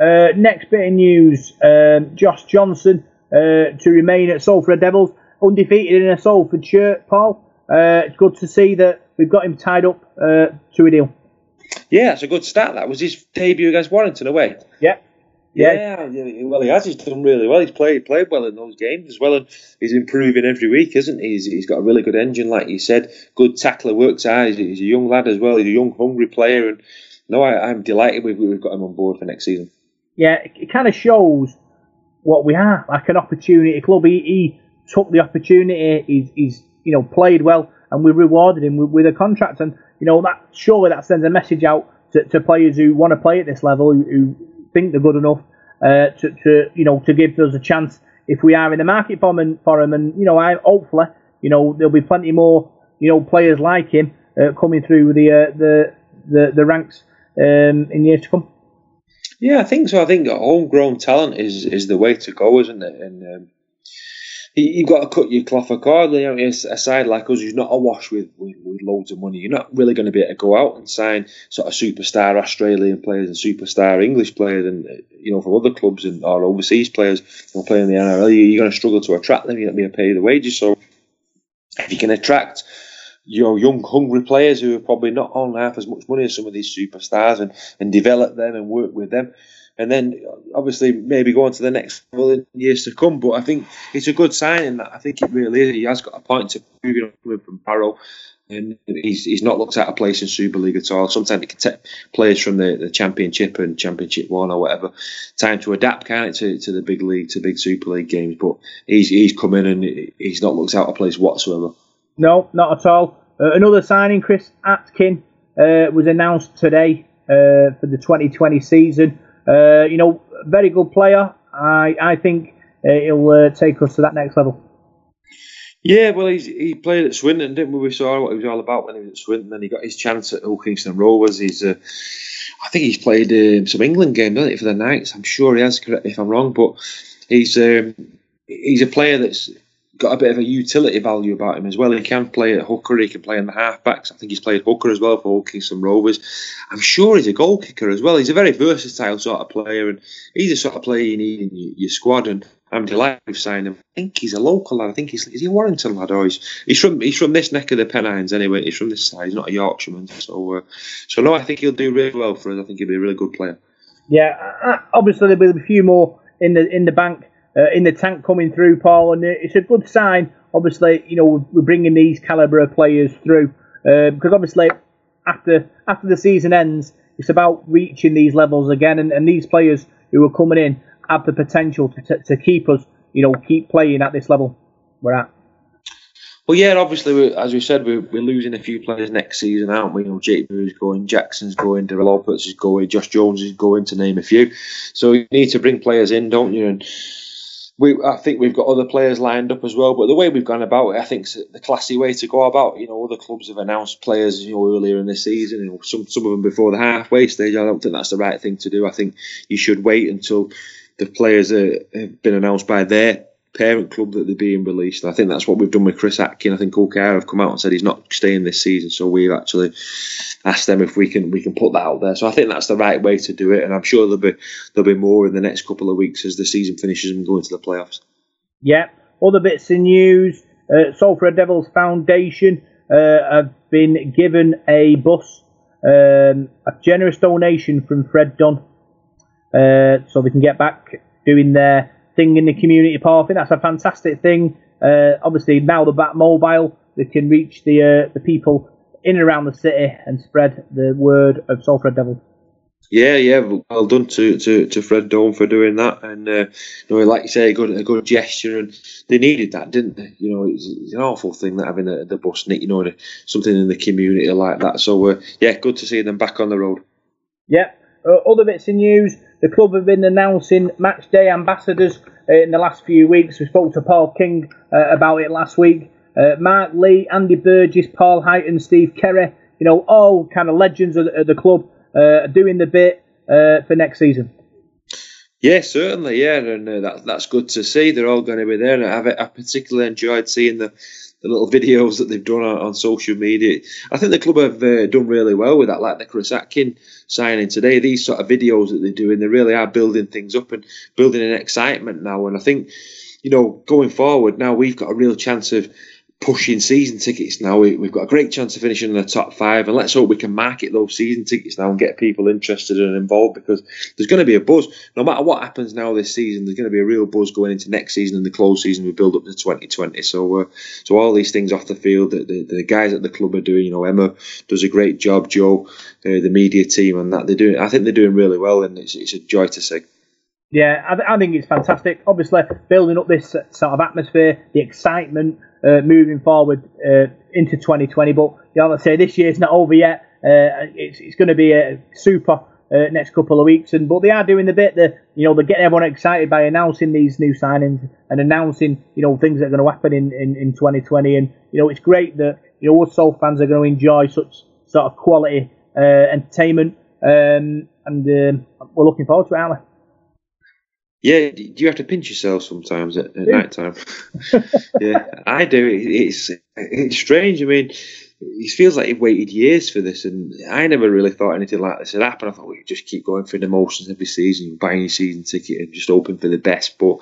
Uh, next bit of news: um, Josh Johnson uh, to remain at Salford Devils, undefeated in a Salford shirt. Paul, uh, it's good to see that we've got him tied up uh, to a deal. Yeah, it's a good start. That was his debut against Warrington away. Yeah. Yeah. yeah, well, he has. He's done really well. He's played played well in those games as well, and he's improving every week, isn't he? He's, he's got a really good engine, like you said. Good tackler, works hard. He's, he's a young lad as well. He's a young, hungry player, and no, I, am delighted we've, we've got him on board for next season. Yeah, it, it kind of shows what we are, like an opportunity club. He, he took the opportunity. He's, he's you know played well, and we rewarded him with, with a contract. And you know that surely that sends a message out to, to players who want to play at this level, who, who think they're good enough uh, to, to you know to give us a chance if we are in the market for him. For him, and you know, I hopefully you know there'll be plenty more you know players like him uh, coming through the uh, the, the the ranks um, in years to come. Yeah, I think so. I think homegrown talent is is the way to go, isn't it? And um, you've got to cut your cloth accordingly. You know, a side like us who's not awash with, with, with loads of money, you're not really going to be able to go out and sign sort of superstar Australian players and superstar English players, and you know from other clubs and or overseas players who are playing the NRL. You're going to struggle to attract them. You're not going to be able to pay the wages. So if you can attract your young, hungry players who are probably not on half as much money as some of these superstars, and and develop them and work with them and then obviously maybe go on to the next level in years to come. But I think it's a good signing that I think it really is. He has got a point to prove it coming from Barrow. And he's, he's not looked out of place in Super League at all. Sometimes he can take players from the, the Championship and Championship One or whatever. Time to adapt, can't it, to, to the big league, to big Super League games. But he's he's come in and he's not looked out of place whatsoever. No, not at all. Uh, another signing, Chris Atkin, uh, was announced today uh, for the 2020 season. Uh, you know, very good player. I I think uh, he'll uh, take us to that next level. Yeah, well, he's, he played at Swinton, didn't we? We saw what he was all about when he was at Swinton. Then he got his chance at Hull Kingston Rovers. He's, uh, I think he's played uh, some England games, hasn't he, for the Knights? I'm sure he has. Correct if I'm wrong, but he's um, he's a player that's got a bit of a utility value about him as well. He can play at hooker, he can play in the halfbacks. I think he's played hooker as well for Kingston Rovers. I'm sure he's a goal kicker as well. He's a very versatile sort of player, and he's the sort of player you need in your, your squad. And I'm delighted we've signed him. I think he's a local lad. I think he's is he a Warrington lad or he's he's from he's from this neck of the Pennines anyway. He's from this side. He's not a Yorkshireman, so uh, so no, I think he'll do really well for us. I think he'll be a really good player. Yeah, uh, obviously there'll be a few more in the in the bank uh, in the tank coming through, Paul, and it's a good sign. Obviously, you know we're bringing these calibre of players through uh, because obviously after after the season ends, it's about reaching these levels again, and, and these players who are coming in have the potential to, to, to keep us, you know, keep playing at this level we're at. Well, yeah, obviously, as we said, we're, we're losing a few players next season, aren't we? You know, Jake Moore's going, Jackson's going, Derrell Olpherts is going, Josh Jones is going, to name a few. So you need to bring players in, don't you? And we, I think we've got other players lined up as well. But the way we've gone about it, I think, the classy way to go about. You know, other clubs have announced players, you know, earlier in the season. You know, some some of them before the halfway stage. I don't think that's the right thing to do. I think you should wait until the players are, have been announced by their parent club that they're being released. I think that's what we've done with Chris Atkin. I think Hull KR have come out and said he's not staying this season, so we've actually asked them if we can we can put that out there. So I think that's the right way to do it, and I'm sure there'll be there'll be more in the next couple of weeks as the season finishes and we go into the playoffs. Yeah, other bits of news: uh, Salford Devils Foundation uh, have been given a bus, um, a generous donation from Fred Dunn, uh, so they can get back doing their thing in the community park. I think that's a fantastic thing. Uh, obviously, now the Bat Mobile, they can reach the uh, the people in and around the city and spread the word of Soul Salford Devils. Yeah, yeah, well done to, to, to Fred Dome for doing that, and uh, you know, like you say, a good a good gesture, and they needed that, didn't they? You know, it's, it's an awful thing that having the, the bus nick, you know, something in the community like that. So uh, yeah, good to see them back on the road. Yeah. Uh, other bits of news: the club have been announcing match day ambassadors uh, in the last few weeks. We spoke to Paul King uh, about it last week. Uh, Mark Lee, Andy Burgess, Paul Heighton, Steve Kerry. You know, all kind of legends of the, of the club uh, doing the bit uh, for next season. Yeah, certainly, yeah, and uh, that, that's good to see. They're all going to be there, and I've, I particularly enjoyed seeing the, the little videos that they've done on, on social media. I think the club have uh, done really well with that, like the Chris Atkin signing today. These sort of videos that they're doing, they really are building things up and building an excitement now. And I think, you know, going forward now, we've got a real chance of pushing season tickets now. We, have got a great chance of finishing in the top five, and let's hope we can market those season tickets now and get people interested and involved because there's going to be a buzz. No matter what happens now this season, there's going to be a real buzz going into next season and the close season we build up to 2020. So, uh, so all these things off the field that the, the, guys at the club are doing. You know, Emma does a great job. Joe, uh, the media team, and that they're doing. I think they're doing really well, and it's, it's a joy to see. Yeah, I, th- I, think it's fantastic. Obviously, building up this sort of atmosphere, the excitement uh, moving forward uh, into 2020. But know, let's say this year's not over yet. Uh, it's, it's going to be a super uh, next couple of weeks, and but they are doing the bit that you know they're getting everyone excited by announcing these new signings and announcing you know things that are going to happen in, in, in 2020. And you know it's great that you know us Soul fans are going to enjoy such sort of quality uh, entertainment, um, and um, we're looking forward to it, aren't we? Yeah, do you have to pinch yourself sometimes at, at night time? yeah, I do. It's it's strange. I mean, it feels like he waited years for this, and I never really thought anything like this had happened. I thought we just keep going through the motions every season, buying your season ticket, and just hoping for the best. But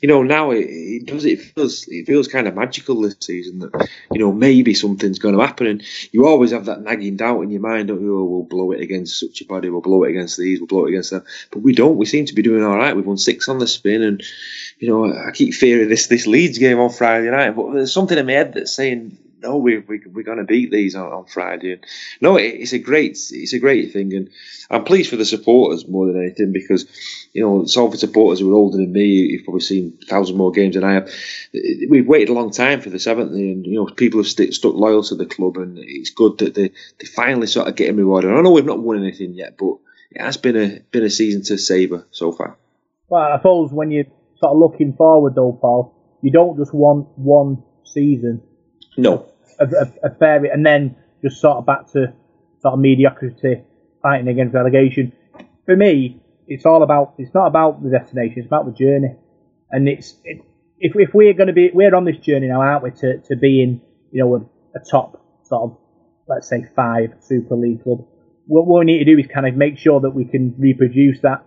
you know, now it, it does. It feels it feels kind of magical this season that you know maybe something's going to happen, and you always have that nagging doubt in your mind. Don't you? Oh, we'll blow it against such a body. We'll blow it against these. We'll blow it against them. But we don't. We seem to be doing all right. We've won six on the spin, and you know, I keep fearing this this Leeds game on Friday night. But there's something in my head that's saying no, we, we, we're going to beat these on, on Friday. And no, it, it's a great it's a great thing, and I'm pleased for the supporters more than anything because you know Salford supporters who are older than me, you've probably seen a thousand more games than I have. We've waited a long time for this, haven't they? And you know people have st- stuck loyal to the club, and it's good that they they finally sort of getting rewarded. I know we've not won anything yet, but it has been a been a season to savour so far. Well, I suppose when you're sort of looking forward, though, Paul, you don't just want one season no. A, a, a fair and then just sort of back to sort of mediocrity, fighting against relegation. For me, it's all about. It's not about the destination. It's about the journey. And it's it, if if we're going to be we're on this journey now, aren't we? To to being you know a, a top sort of let's say five Super League club. What, what we need to do is kind of make sure that we can reproduce that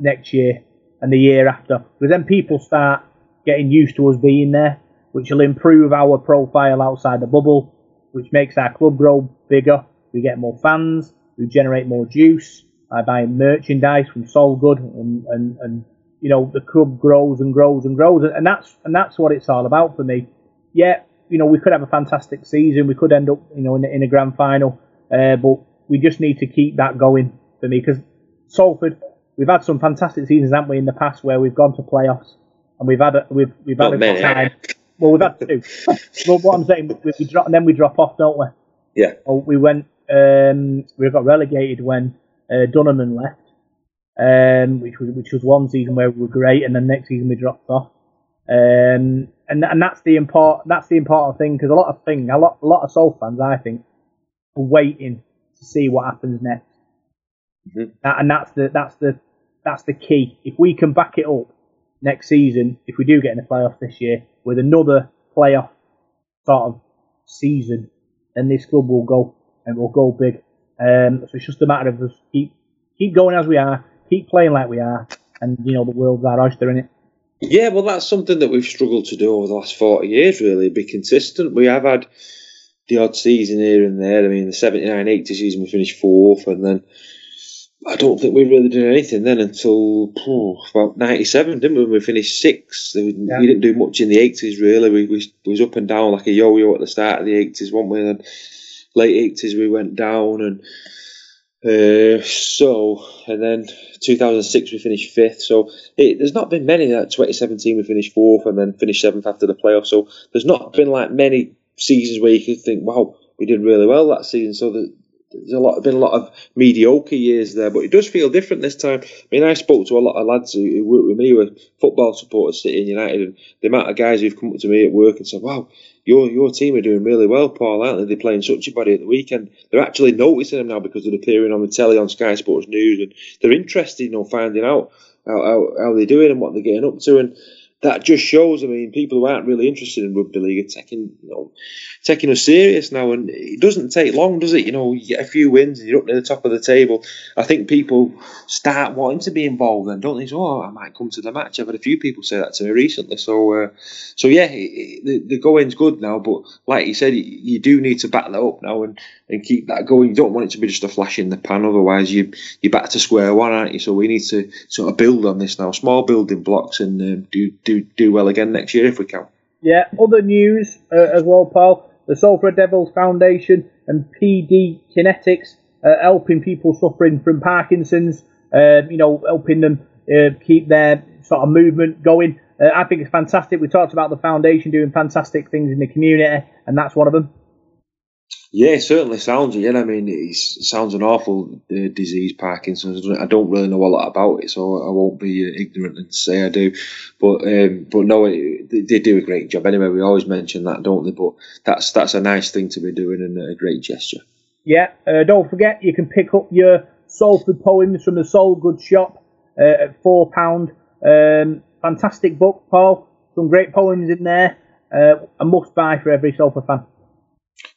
next year and the year after, because then people start getting used to us being there which will improve our profile outside the bubble, which makes our club grow bigger. We get more fans, we generate more juice by buying merchandise from Solgood, and, and, and you know the club grows and grows and grows, and that's and that's what it's all about for me. Yeah, you know we could have a fantastic season, we could end up you know in, in a grand final, uh, but we just need to keep that going for me because Salford, we've had some fantastic seasons, haven't we, in the past where we've gone to playoffs and we've had a, we've we've had Not a good time. Well, we've had two. well, what I'm saying, we, we drop, and then we drop off, don't we? Yeah. Well, we went. Um, we got relegated when uh, Dunnerman left, um, which was which was one season where we were great, and then next season we dropped off. Um, and and that's the important that's the important thing because a lot of thing a lot a lot of Soul fans I think are waiting to see what happens next, mm-hmm. and that's the that's the that's the key. If we can back it up next season, if we do get in the playoffs this year, with another playoff sort of season, then this club will go and will go big. Um, so it's just a matter of us keep keep going as we are, keep playing like we are, and you know the world's our oyster in it. Yeah, well, that's something that we've struggled to do over the last forty years. Really, be consistent. We have had the odd season here and there. I mean, the 79-80 season we finished fourth, and then I don't think we really did anything then until oh, about '97, didn't we? When we finished sixth, we, yeah. we, didn't do much in the '80s really. We, we, we was up and down like a yo-yo at the start of the '80s, weren't we? And late eighties we went down, and uh, so and then 2006 we finished fifth. So it, there's not been many. That 2017 we finished fourth, and then finished seventh after the playoffs. So there's not been like many seasons where you could think, wow, we did really well that season. So the, there's a lot been a lot of mediocre years there, but it does feel different this time. I mean, I spoke to a lot of lads who, who work with me, who are football supporters, City United, and the amount of guys who've come up to me at work and said, "Wow, your your team are doing really well, Paul, aren't they? They're playing such a body at the weekend. They're actually noticing them now because they're appearing on the telly on Sky Sports News, and they're interested, you know, finding out how, how, how they're doing and what they're getting up to, and." That just shows. I mean, people who aren't really interested in rugby league are taking, you know, taking us serious now, and it doesn't take long, does it? You know, you get a few wins and you're up near the top of the table. I think people start wanting to be involved, then don't they? So, oh, I might come to the match. I've had a few people say that to me recently. So, uh, so yeah, it, it, the, the going's good now, but like you said, you, you do need to back that up now and, and keep that going. You don't want it to be just a flash in the pan, otherwise you you're back to square one, aren't you? So we need to sort of build on this now, small building blocks, and um, do do do well again next year if we can. Yeah, other news uh, as well, Paul. The Salford Devils Foundation and PD Kinetics uh, helping people suffering from Parkinson's. Uh, you know, helping them uh, keep their sort of movement going. Uh, I think it's fantastic. We talked about the foundation doing fantastic things in the community, and that's one of them. Yeah, it certainly sounds. Yeah, I mean, it sounds an awful uh, disease, Parkinson's. I don't really know a lot about it, so I won't be uh, ignorant and say I do. But um, but no, it, they do a great job. Anyway, we always mention that, don't they? But that's that's a nice thing to be doing and a great gesture. Yeah, uh, don't forget you can pick up your Salford poems from the Salgood shop uh, at four pound. Um, fantastic book, Paul. Some great poems in there. Uh, a must buy for every Salford fan.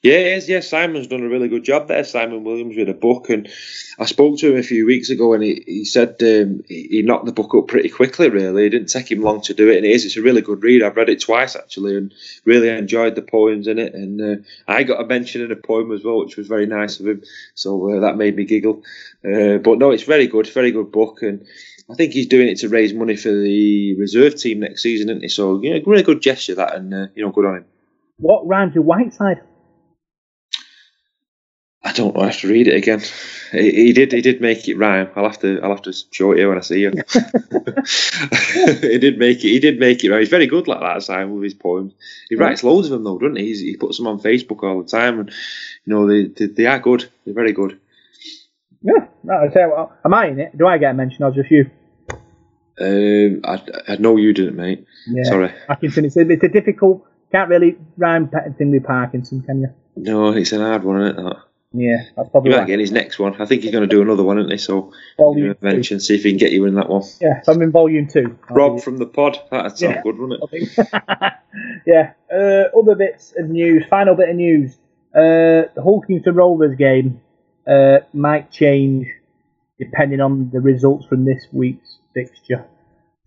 Yeah, yes, yeah. Simon's done a really good job there. Simon Williams with a book, and I spoke to him a few weeks ago, and he, he said um, he, knocked the book up pretty quickly. Really, it didn't take him long to do it, and it is. It's a really good read. I've read it twice actually, and really enjoyed the poems in it. And uh, I got a mention in a poem as well, which was very nice of him. So uh, that made me giggle. Uh, but no, it's very good, very good book, and. I think he's doing it to raise money for the reserve team next season, isn't he? So, know, really good gesture that, and uh, you know, good on him. What rhymes with Whiteside? I don't know. I have to read it again. He, he, did. He did make it rhyme. I'll have to. I'll have to show it you when I see you. he did make it. He did make it rhyme. He's very good like that, Simon, with his poems. He writes loads of them though, doesn't he? He's, he puts them on Facebook all the time, and you know they they, they are good. They're very good. Yeah. No, I you what, am I in it? Do I get a mention or just you? Um, I, I know you didn't, mate. Yeah. Sorry. Parkinson. It's a, it's a difficult. Can't really rhyme thing with Parkinson, can you? No, it's an hard one, isn't it? That. Yeah, that's probably. You might get his next one. I think he's going to do another one, isn't he? So volume mention, see if he can get you in that one. Yeah, so I'm in volume 2 Rob from the pod. That'd sound yeah, good, wouldn't it? yeah. Uh, other bits of news. Final bit of news. Uh, the Hull Kingston Rovers game uh, might change depending on the results from this week's fixture.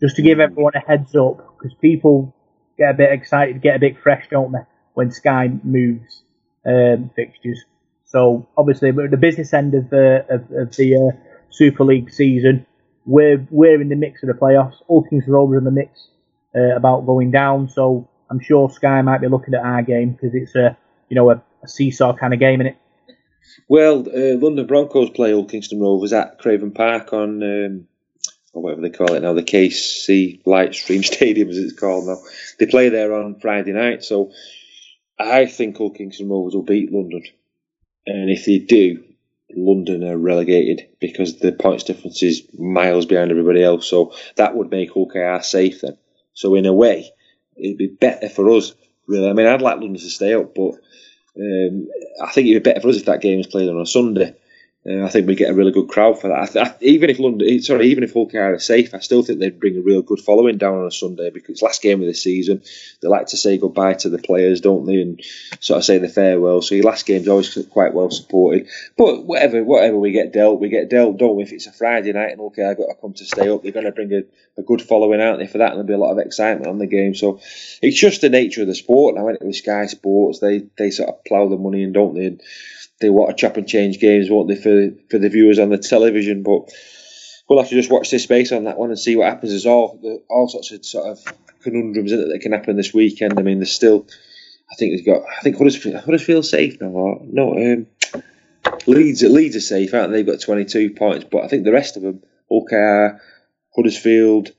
Just to give everyone a heads up, because people get a bit excited, get a bit fresh, don't they, when Sky moves um, fixtures. So obviously, we're at the business end of the of, of the uh, Super League season. We're we're in the mix of the playoffs. All Kings Rovers in the mix uh, about going down. So I'm sure Sky might be looking at our game because it's a you know a, a seesaw kind of game in it. Well, uh, London Broncos play Hull Kingston Rovers at Craven Park on, um, or whatever they call it now, the KC Lightstream Stadium as it's called now. They play there on Friday night, so I think Hull Kingston Rovers will beat London and if they do, London are relegated because the points difference is miles behind everybody else. So that would make Hull KR safe then. So in a way, it'd be better for us. Really, I mean, I'd like London to stay up, but um, I think it'd be better for us if that game is played on a Sunday uh, I think we get a really good crowd for that. I I, even if London, eh, sorry, even if Hull are safe, I still think they'd bring a real good following down on a Sunday because it's last game of the season. They like to say goodbye to the players, don't they, and sort of say the farewell. So your last game's always quite well supported. But whatever, whatever we get dealt, we get dealt. Don't we? If it's a Friday night and Hull KR got to come to stay up, they're going to bring a, a good following out there for that, and there'll be a lot of excitement on the game. So it's just the nature of the sport. Now, with Sky Sports, they they sort of plough the money in, don't they? And, they want to chop and change games, won't they, for for the viewers on the television? But we'll have to just watch this space on that one and see what happens. There's all all sorts of sort of conundrums in it that can happen this weekend. I mean, there's still I think they've got. I think Huddersfield, Huddersfield safe now. Or, no, um, Leeds. Leeds are safe, aren't they? They've got 22 points, but I think the rest of them, Hull KR, Huddersfield,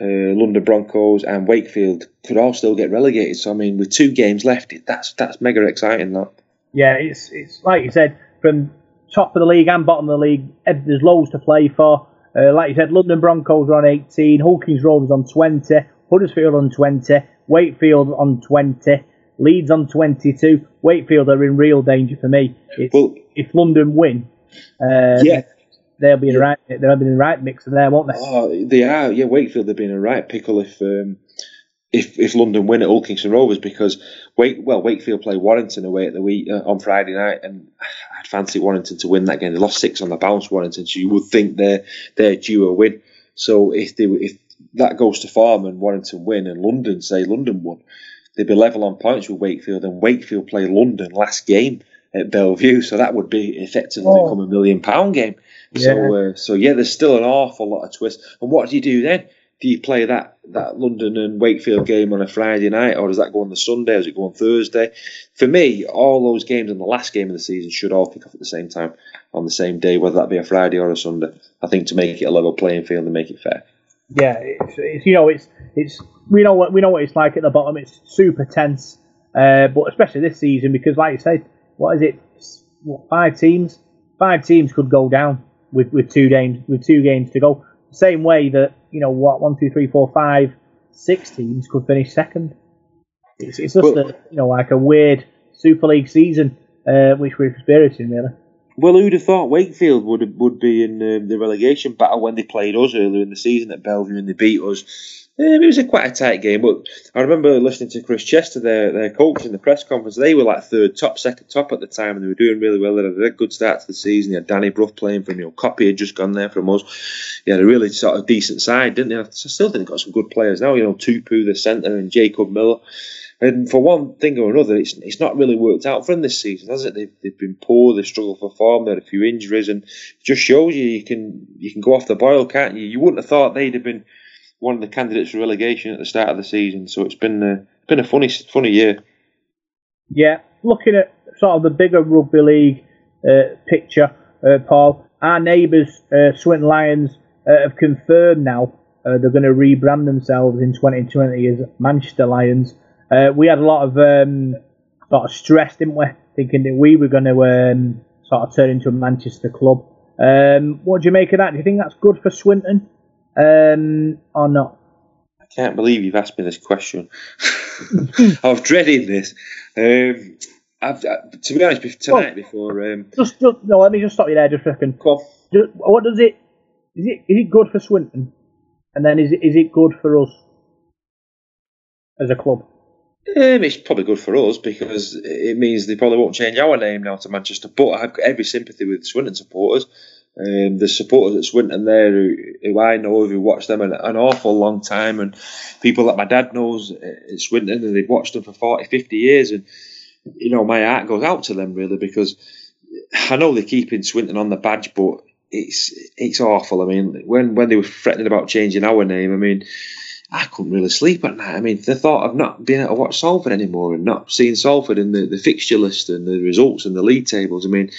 uh, London Broncos, and Wakefield, could all still get relegated. So I mean, with two games left, that's that's mega exciting. That. Yeah, it's it's like you said, from top of the league and bottom of the league, eh, there's loads to play for. Uh, like you said, London Broncos are on 18, Hawkins Rovers on 20, Huddersfield on 20, Wakefield on 20, Leeds on 22. Wakefield are in real danger for me. If, if London win, uh, Yeah. they'll be in the right they'll be in the right mix there, won't they? Oh, they are. Yeah, Wakefield they've been a right pickle if um, if if London win at Kingston Rovers because Wake well Wakefield play Warrington away at the week uh, on Friday night and I'd fancy Warrington to win that game. They lost six on the bounce Warrington, so you would think they're they're due a win. So if they if that goes to form and Warrington win and London say London won, they'd be level on points with Wakefield and Wakefield play London last game at Bellevue, so that would be effectively Oh. become a million pound game. So, uh, so yeah, there's still an awful lot of twists. And what do you do then? Do you play that, that London and Wakefield game on a Friday night, or does that go on the Sunday? Or does it go on Thursday? For me, all those games in the last game of the season should all kick off at the same time on the same day, whether that be a Friday or a Sunday. I think to make it a level playing field and make it fair. Yeah, it's, it's you know it's it's we know what we know what it's like at the bottom. It's super tense, uh, but especially this season because, like you said, what is it? What, five teams? Five teams could go down with, with two games with two games to go. Same way that you know what one, two, three, four, five, six teams could finish second. It's, it's just a, you know like a weird Super League season uh, which we're experiencing really. Well, who'd have thought Wakefield would would be in um, the relegation battle when they played us earlier in the season at Bellevue and they beat us? Um, it was a quite a tight game, but I remember listening to Chris Chester, their their coach, in the press conference. They were like third top, second top at the time, and they were doing really well. They had a good start to the season. They had Danny Brough playing from you Copy had just gone there from us. They had a really sort of decent side, didn't they? I still think they've got some good players now. You know, Tupou, the centre, and Jacob Miller. And for one thing or another, it's it's not really worked out for them this season, has it? They've, they've been poor, they struggled for form, they had a few injuries, and just shows you you can you can go off the boil, can't you? You wouldn't have thought they'd have been one of the candidates for relegation at the start of the season. So it's been a, been a funny funny year. Yeah, looking at sort of the bigger rugby league uh, picture, uh, Paul, our neighbours, uh, Swinton Lions, uh, have confirmed now uh, they're going to rebrand themselves in 2020 as Manchester Lions. Uh, we had a lot of um, sort of stress, didn't we? Thinking that we were going to um, sort of turn into a Manchester club. Um, what do you make of that? Do you think that's good for Swinton um, or not? I can't believe you've asked me this question. I've dreaded this. Um, I've, to be honest, tonight before um, Just, just no. Let me just stop you there, just a second. Just, what does it? Is it is it good for Swinton? And then is it is it good for us as a club? Um, it's probably good for us because it means they probably won't change our name now to Manchester. But I've every sympathy with Swinton supporters. Um, the supporters at Swinton there who, who I know who watched them an, an awful long time, and people that my dad knows at Swinton and they've watched them for 40, 50 years. And you know, my heart goes out to them really because I know they're keeping Swinton on the badge, but it's it's awful. I mean, when when they were threatening about changing our name, I mean. I couldn't really sleep at night. I mean, the thought of not being able to watch Salford anymore and not seeing Salford in the, the fixture list and the results and the league tables. I mean,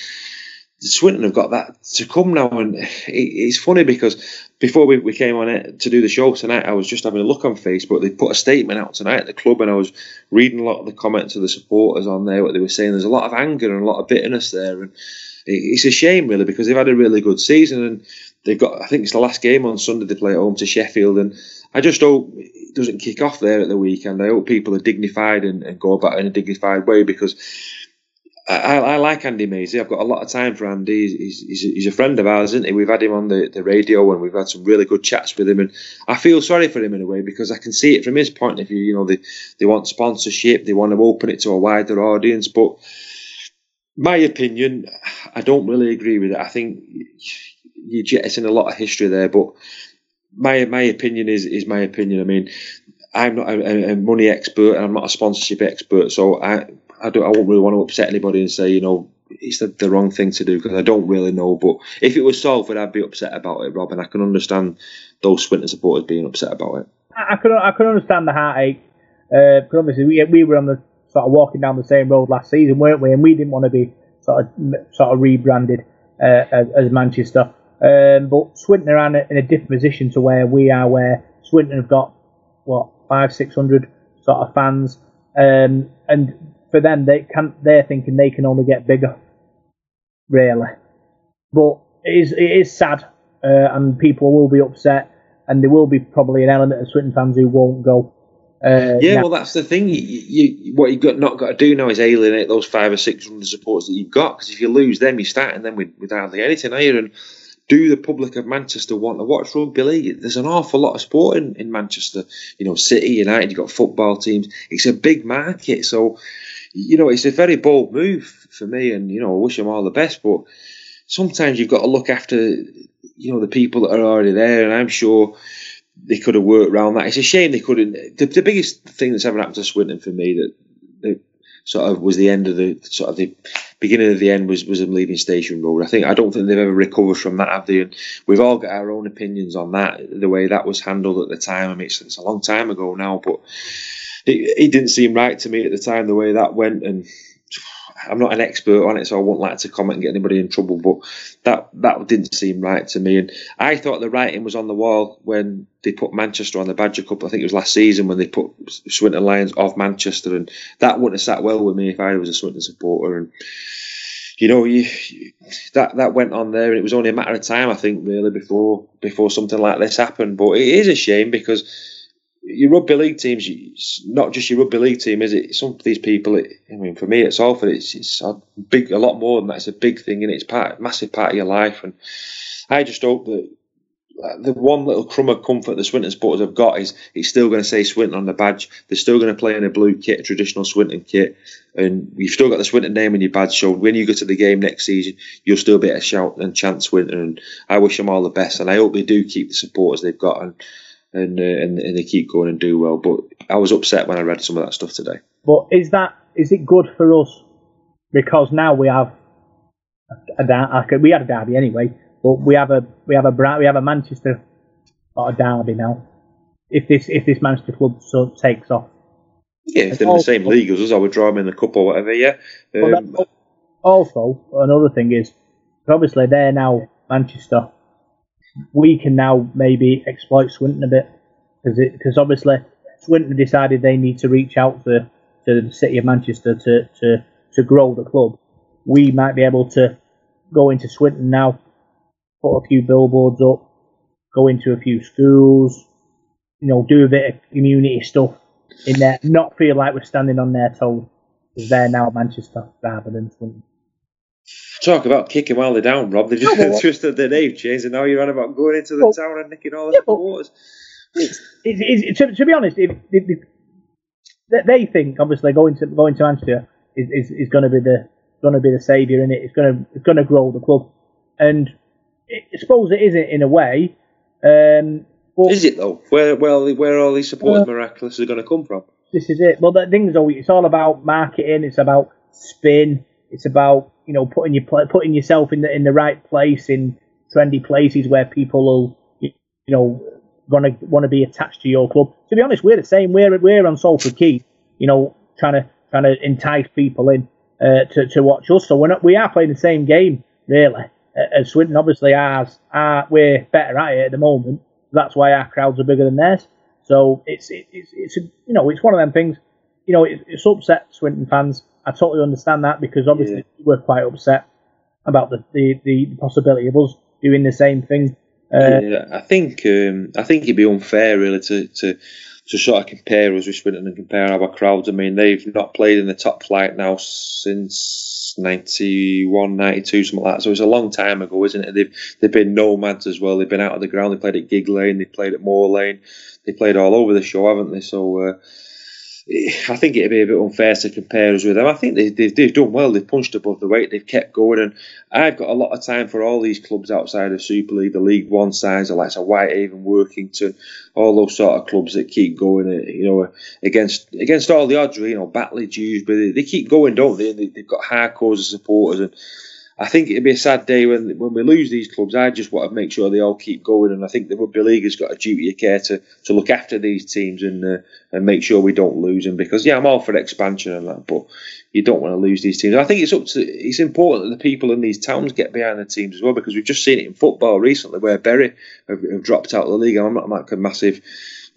Swinton have got that to come now, and it, it's funny because before we, we came on it to do the show tonight, I was just having a look on Facebook. They put a statement out tonight at the club, and I was reading a lot of the comments of the supporters on there. What they were saying, there's a lot of anger and a lot of bitterness there, and it, it's a shame really because they've had a really good season and they've got. I think it's the last game on Sunday they play at home to Sheffield, and I just hope it doesn't kick off there at the weekend. I hope people are dignified and, and go about it in a dignified way because I, I like Andy Mazey. I've got a lot of time for Andy. He's, he's, he's a friend of ours, isn't he? We've had him on the, the radio and we've had some really good chats with him. And I feel sorry for him in a way because I can see it from his point of view. You know, they, they want sponsorship, they want to open it to a wider audience. But my opinion, I don't really agree with it. I think you jettison a lot of history there. But my my opinion is is my opinion. I mean, I'm not a, a money expert and I'm not a sponsorship expert, so I I don't I won't really want to upset anybody and say you know it's the, the wrong thing to do because I don't really know. But if it was Salford, I'd be upset about it, Rob, and I can understand those Swinton supporters being upset about it. I, I could I could understand the heartache uh, because obviously we we were on the sort sort of walking down the same road last season, weren't we? And we didn't want to be sort of sort of rebranded uh, as, as Manchester. Um, but Swinton are in a, in a different position to where we are, where Swinton have got what five, six hundred sort of fans, um, and for them, they can they're thinking they can only get bigger, really. But it is it is sad, uh, and people will be upset, and there will be probably an element of Swinton fans who won't go. Uh, yeah, now- well, that's the thing. You, you, what you've got not got to do now is alienate those five or six hundred supporters that you've got. Because if you lose them, you're starting them with, with hardly anything, are you? And do the public of Manchester want to watch rugby league? There's an awful lot of sport in, in Manchester. You know, City, United, you've got football teams. It's a big market, so you know it's a very bold move for me. And you know, I wish them all the best. But sometimes you've got to look after you know the people that are already there, and I'm sure they could have worked around that. It's a shame they couldn't. The, the biggest thing that's ever happened to Swinton for me that sort of was the end of the sort of the beginning of the end was was them leaving Station Road. I think I don't think they've ever recovered from that, have they? And we've all got our own opinions on that, the way that was handled at the time. I mean, it's, it's a long time ago now, but it, it didn't seem right to me at the time the way that went and. I'm not an expert on it, so I won't like to comment and get anybody in trouble. But that that didn't seem right to me, and I thought the writing was on the wall when they put Manchester on the Badger Cup. I think it was last season when they put Swinton Lions off Manchester, and that wouldn't have sat well with me if I was a Swinton supporter. And you know, you, that that went on there, and it was only a matter of time, I think, really, before before something like this happened. But it is a shame because your rugby league teams, it's not just your rugby league team, is it? Some of these people, it, I mean, for me, it's Salford. It's it's a big, a lot more than that. It's a big thing, and it's part, massive part of your life. And I just hope that the one little crumb of comfort the Swinton supporters have got is it's still going to say Swinton on the badge. They're still going to play in a blue kit, a traditional Swinton kit, and you've still got the Swinton name in your badge. So when you go to the game next season, you'll still be to shout and chant Swinton. And I wish them all the best, and I hope they do keep the supporters they've got and and uh, and, and they keep going and do well. But I was upset when I read some of that stuff today. But is that is it good for us? Because now we have a, a we had a derby anyway, but we have a we have a we have a Manchester sort of derby now. If this if this Manchester club so takes off, Yeah, if they're in the same league as us, I would draw them in the cup or whatever. Yeah, um, also another thing is obviously they're now Manchester. We can now maybe exploit Swinton a bit because because obviously Swinton decided they need to reach out to, to the city of Manchester to, to to grow the club. We might be able to go into Swinton now, put a few billboards up, go into a few schools, you know, do a bit of community stuff in there, not feel like we're standing on their toes because they're now Manchester rather than Swinton. Talk about kicking while they're down, Rob. They just No, twisted their name change, and now you're on about going into the town and nicking all the supporters. It's, it's, to, to be honest, if, if, if they- think obviously going to going to Manchester is, is, is going to be the going to be the saviour in it. It's going to it's going to grow the club, and it, I suppose it isn't in a way. Um, but Is it though? Where well, where are all these supporters Uh, miraculously going to come from? this is it. Well, the thing is, though, it's all about marketing. It's about spin. It's about you know putting your putting yourself in the in the right place in trendy places where people will you know to want to be attached to your club. To be honest, we're the same. We're we're on Salford Quay, you know, trying to trying to entice people in uh, to to watch us. So we're not we are playing the same game really as Swinton. Obviously, ours are we're better at it at the moment. That's why our crowds are bigger than theirs. So it's it, it's it's a, you know it's one of them things. You know, it, it's upset Swinton fans. I totally understand that because obviously we're quite upset about the, the, the possibility of us doing the same thing. Uh, yeah, I think um, I think it'd be unfair really to, to to sort of compare us with Swinton and compare our crowds. I mean, they've not played in the top flight now since 91, 92, something like that. So it's a long time ago, isn't it? They've they've been nomads as well. They've been out of the ground. They played at Gigg Lane. They played at Moor Lane. They played all over the show, haven't they? So. Uh, I think it'd be a bit unfair to compare us with them. I think they, they've, they've done well. They've punched above the weight. They've kept going, and I've got a lot of time for all these clubs outside of Super League, the League One sides, or like so Whitehaven, Workington, all those sort of clubs that keep going. uh, You know, against against all the odds, you know, Batley, Dewsbury, they, they keep going, don't they? They? They've got hardcores of supporters, and I think it'd be a sad day when when we lose these clubs. I just want to make sure they all keep going, and I think the rugby league has got a duty of care to, to look after these teams and uh, and make sure we don't lose them. Because yeah, I'm all for expansion and that, but you don't want to lose these teams. I think it's up to it's important that the people in these towns get behind the teams as well because we've just seen it in football recently where Bury have, have dropped out of the league. I'm not like a massive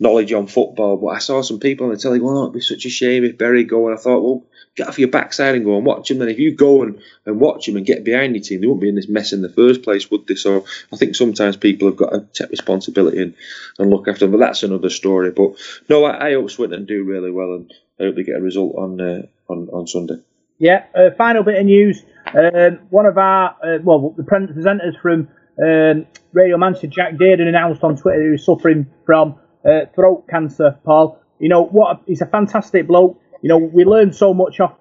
knowledge on football, but I saw some people on the telly going, "Oh, it'd be such a shame if Bury go," and I thought, well get off your backside and go and watch them. Then if you go and, and watch them and get behind your team, they wouldn't be in this mess in the first place, would they? So I think sometimes people have got to take responsibility and, and look after them. But that's another story. But no, I, I hope Swinton do really well and I hope they get a result on uh, on, on Sunday. Yeah, uh, final bit of news. Um, one of our, uh, well, the presenters from um, Radio Manchester, Jack Dearden, announced on Twitter he was suffering from uh, throat cancer, Paul. You know, what? He's a fantastic bloke. You know, we learned so much off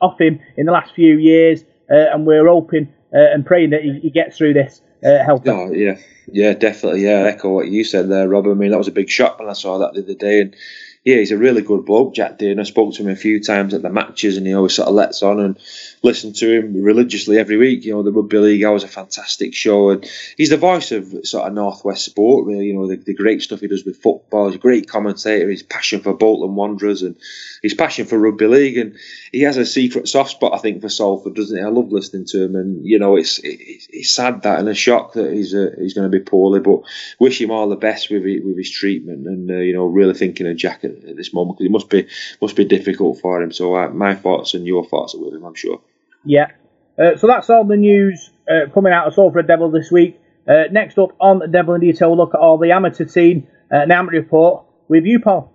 off him in the last few years, uh, and we're hoping uh, and praying that he, he gets through this uh, healthy. Oh yeah, yeah, definitely. Yeah, I echo what you said there, Rob. I mean, that was a big shock when I saw that the other day, and yeah, he's a really good bloke, Jack Dean. I spoke to him a few times at the matches, and he always sort of lets on and listen to him religiously every week. You know, the Rugby League Hour was a fantastic show, and he's the voice of sort of Northwest sport. Really, you know, the, the great stuff he does with football. He's a great commentator. His passion for Bolton Wanderers and his passion for rugby league, and he has a secret soft spot, I think, for Salford, doesn't he? I love listening to him, and you know, it's it's, it's sad that and a shock that he's uh, he's going to be poorly, but wish him all the best with with his treatment, and uh, you know, really thinking of Jack at this moment because it must be must be difficult for him. So uh, my thoughts and your thoughts are with him, I'm sure. Yeah. Uh, so that's all the news uh, coming out of Salford Devil this week. Uh, next up on the Devil in Detail, we'll look at all the amateur team, uh, the amateur report with you, Paul.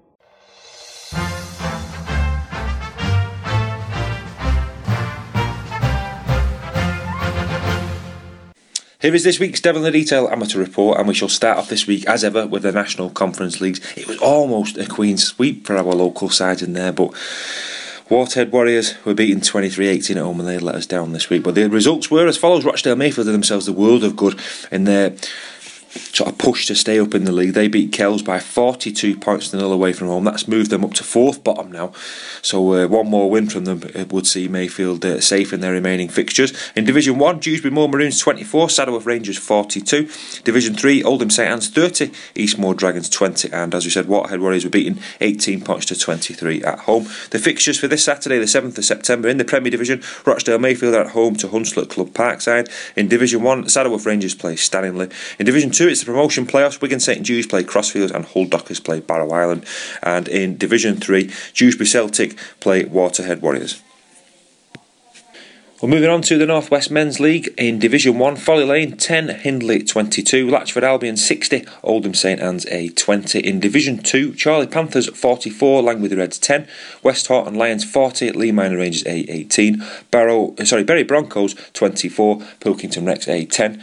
Here is this week's Devil in the Detail amateur report, and we shall start off this week, as ever, with the National Conference Leagues. It was almost a Queen's sweep for our local sides in there, but Waterhead Warriors were beaten 23 18 at home and they let us down this week. But the results were as follows Rochdale Mayfield did themselves the world of good in their sort of push to stay up in the league. They beat Kells by 42 points to nil away from home. That's moved them up to fourth bottom now. So uh, one more win from them would see Mayfield uh, safe in their remaining fixtures. In Division 1, Dewsbury Moor Maroons 24, Saddleworth Rangers 42. Division 3, Oldham St Anne's 30, Eastmoor Dragons 20. And as we said, Waterhead Warriors were beaten 18 points to 23 at home. The fixtures for this Saturday, the 7th of September, in the Premier Division, Rochdale Mayfield are at home to Hunslet Club Parkside. In Division 1, Saddleworth Rangers play Stanley. In Division 2, it's the promotion playoffs. Wigan St Jude's play Crossfields and Hull Dockers play Barrow Island. And in Division 3, Dewsbury Celtic play Waterhead Warriors. We're moving on to the Northwest Men's League in Division 1, Folly Lane 10, Hindley 22, Latchford Albion 60, Oldham St Anne's A 20. In Division 2, Charlie Panthers 44, Langwith Reds 10, Westhoughton Lions 40, Leigh Miners Rangers A 18, Barrow, uh, sorry, Berry Broncos 24, Pilkington Recs A 10.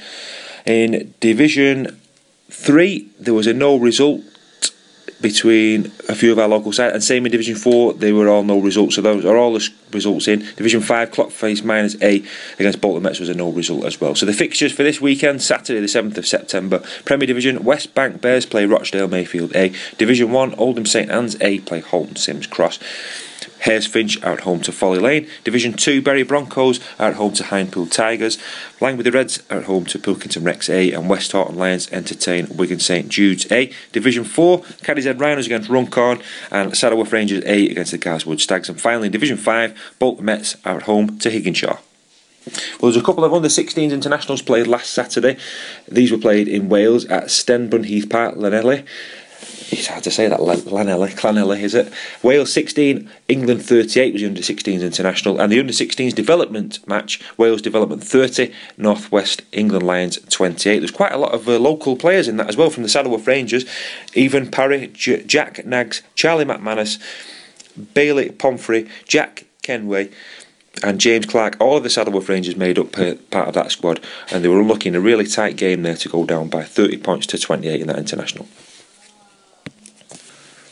In Division 3, there was a no result between a few of our local sides, and same in Division 4, they were all no results. So those are all the results in. Division 5, Clockface minus A against Bolton Mets was a no result as well. So the fixtures for this weekend, Saturday the 7th of September, Premier Division, West Bank Bears play Rochdale Mayfield A. Division 1, Oldham St Anne's A play Halton Simms Cross. Haresfinch out home to Folly Lane. Division 2, Berry Broncos out home to Hindpool Tigers. Langwith the Reds at home to Pilkington Recs A. And Westhoughton Lions entertain Wigan St Jude's A. Division 4, Cadishead Rhinos against Runcorn. And Saddleworth Rangers A against the Garswood Stags. And finally, Division 5, Bolton Mets out home to Higginshaw. Well, there's a couple of under 16s internationals played last Saturday. These were played in Wales at Stebonheath Park, Llanelli it's hard to say that Lanelli, Clanelli, is it? Wales 16, England 38 was the under 16s international, and the under 16s development match, Wales development 30, Northwest England Lions 28. There's quite a lot of uh, local players in that as well from the Saddleworth Rangers, Even Parry, J- Jack Nags, Charlie McManus, Bailey Pomfrey, Jack Kenway and James Clark, all of the Saddleworth Rangers made up part of that squad, and they were looking a really tight game there to go down by 30 points to 28 in that international.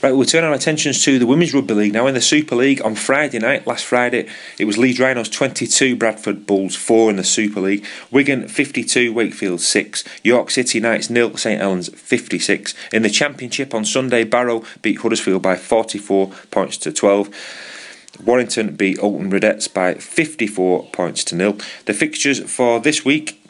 Right, we'll turn our attentions to the Women's Rugby League now. In the Super League on Friday night, last Friday, it was Leeds Rhinos 22, Bradford Bulls 4 in the Super League, Wigan 52, Wakefield 6, York City Knights nil, St Helens 56. In the Championship on Sunday, Barrow beat Huddersfield by 44 points to 12. Warrington beat Oulton Raidettes by 54 points to nil. The fixtures for this week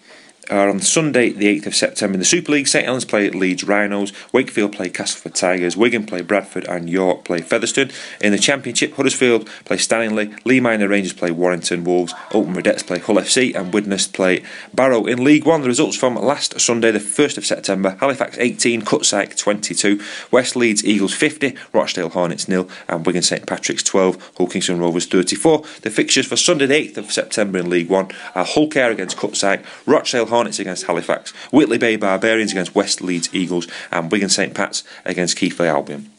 are on Sunday, the 8th of September in the Super League. St Helens play Leeds Rhinos, Wakefield play Castleford Tigers, Wigan play Bradford, and York play Featherstone. In the Championship, Huddersfield play Stanley, Leigh Miners Rangers play Warrington Wolves, Oulton Raidettes play Hull FC, and Widnes play Barrow. In League One, the results from last Sunday, the 1st of September Halifax 18, Cutsyke 22, West Leeds Eagles 50, Rochdale Hornets nil, and Wigan St Patrick's 12, Hull Rovers 34. The fixtures for Sunday, the 8th of September in League One are Hull KR against Cutsyke, Rochdale Hornets against Halifax, Whitley Bay Barbarians against West Leeds Eagles, and Wigan St Pat's against Keighley Albion.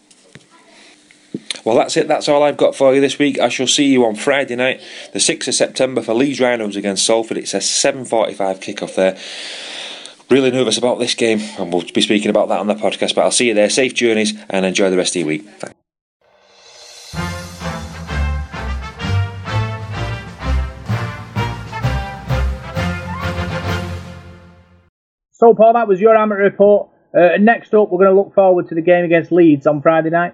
Well, that's it. That's all I've got for you this week. I shall see you on Friday night, the 6th of September, for Leeds Rhinos against Salford. It's a 7.45 kickoff there. Really nervous about this game, and we'll be speaking about that on the podcast. But I'll see you there. Safe journeys and enjoy the rest of your week. Thanks. So, Paul, that was your amateur report. Uh, next up, we're going to look forward to the game against Leeds on Friday night.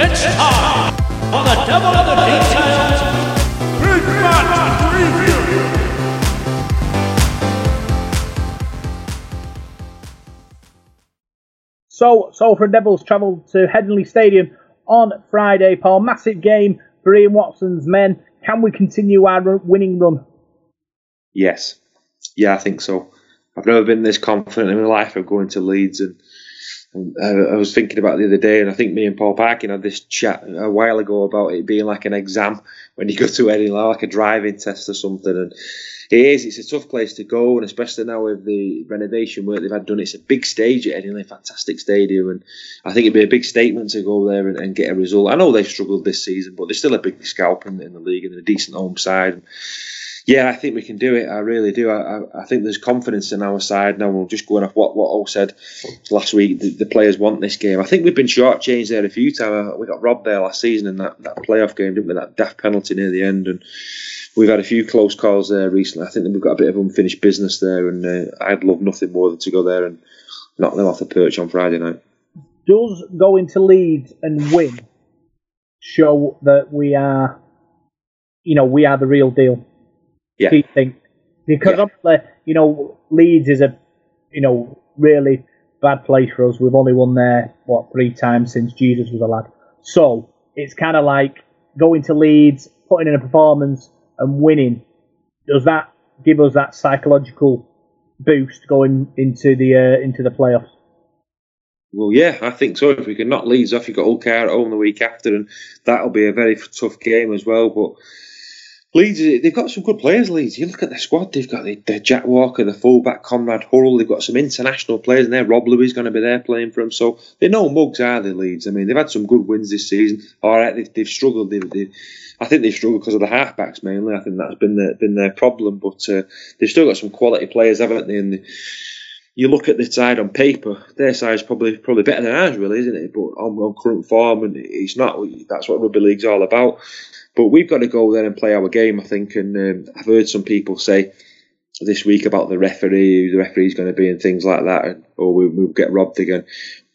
It's time for the Devil of the Details Big Match Review. So, Salford Devils travelled to Headingley Stadium on Friday, Paul. Massive game for Ian Watson's men. Can we continue our winning run? Yes. Yeah, I think so. I've never been this confident in my life of going to Leeds, and, and uh, I was thinking about the other day, and I think me and Paul Parkin had this chat a while ago about it being like an exam when you go to Headingley, like a driving test or something. And It's a tough place to go, and especially now with the renovation work they've had done, it's a big stage at Headingley, fantastic stadium, and I think it'd be a big statement to go there and, and get a result. I know they've struggled this season, but they're still a big scalp in, in the league and a decent home side. And, yeah, I think we can do it. I really do. I, I, I think there's confidence in our side now. We're just going off what what O said last week. The, the players want this game. I think we've been shortchanged there a few times. We got robbed there last season in that, that playoff game, didn't we? That daft penalty near the end, and we've had a few close calls there recently. I think that we've got a bit of unfinished business there, and uh, I'd love nothing more than to go there and knock them off the perch on Friday night. Does going to Leeds and win show that we are, you know, we are the real deal? Yeah. Do you think? Because obviously, you know, Leeds is a, you know, really bad place for us. We've only won there what three times since Jesus was a lad. So it's kind of like going to Leeds, putting in a performance, and winning. Does that give us that psychological boost going into the uh, into the playoffs? Well, yeah, I think so. If we can knock Leeds off, you've got Hull KR at home the week after, and that'll be a very tough game as well. But Leeds, they've got some good players. Leeds, you look at their squad. They've got the, the Jack Walker, the fullback Conrad Hurrell. They've got some international players in there. Rob Lui going to be there playing for them. So they're no mugs, are they? Leeds. I mean, they've had some good wins this season. All right, they've, they've struggled. They've, they've, I think they've struggled because of the halfbacks mainly. I think that's been their, been their problem. But uh, they've still got some quality players, haven't they? And they, you look at the side on paper, their side's probably probably better than ours, really, isn't it? But on, on current form, and it's not. That's what rugby league's all about. But we've got to go there and play our game, I think. And um, I've heard some people say this week about the referee, who the referee's going to be, and things like that, or we, we'll get robbed again.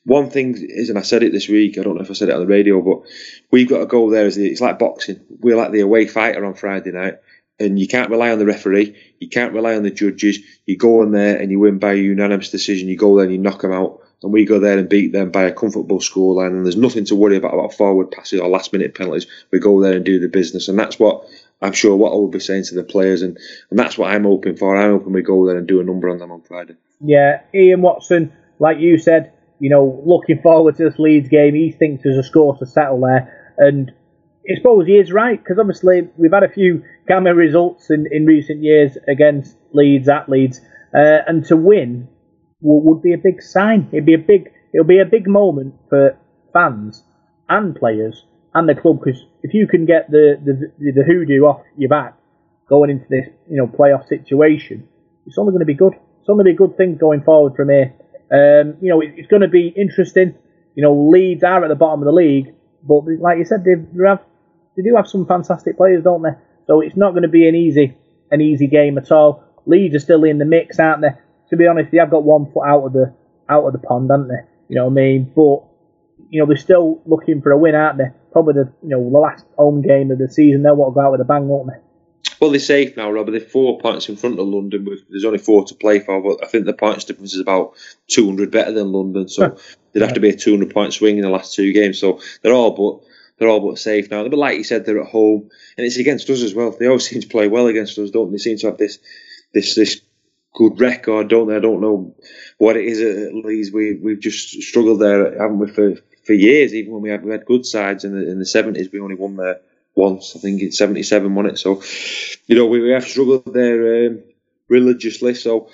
One thing is, and I said it this week, I don't know if I said it on the radio, but we've got to go there as it's like boxing. We're like the away fighter on Friday night, and you can't rely on the referee, you can't rely on the judges. You go in there and you win by unanimous decision. You go there and you knock them out, and we go there and beat them by a comfortable scoreline. And there's nothing to worry about about forward passes or last minute penalties. We go there and do the business, and that's what I'm sure what I will be saying to the players, and, and that's what I'm hoping for. I'm hoping we go there and do a number on them on Friday. Yeah, Ian Watson, like you said, you know, looking forward to this Leeds game. He thinks there's a score to settle there, and I suppose he is right because obviously we've had a few cameo results in, in recent years against Leeds at Leeds, uh, and to win would be a big sign. It'd be a big, it'll be a big moment for fans and players and the club because if you can get the, the the hoodoo off your back going into this you know playoff situation, it's only going to be good. It's only going to be good things going forward from here. Um, you know, it, it's going to be interesting. You know, Leeds are at the bottom of the league, but like you said, they have they do have some fantastic players, don't they? So it's not going to be an easy an easy game at all. Leeds are still in the mix, aren't they? To be honest, they have got one foot out of the out of the pond, haven't they? You know what I mean? But you know, they're still looking for a win, aren't they? Probably the you know the last home game of the season. They'll want to go out with a bang, won't they? Well, they're safe now, Robert. They're four points in front of London. With there's only four to play for, but I think the points difference is about 200 better than London. So there'd have to be a 200 point swing in the last two games. So they're all but they're all but safe now. But like you said, they're at home, and it's against us as well. They always seem to play well against us, don't they? Seem to have this this this good record, don't they? I don't know what it is at Leeds. We we've just struggled there, haven't we, for for years? Even when we had we had good sides in the in the seventies, we only won there once. I think in seventy seven won it. So you know we, we have struggled there um, religiously. So.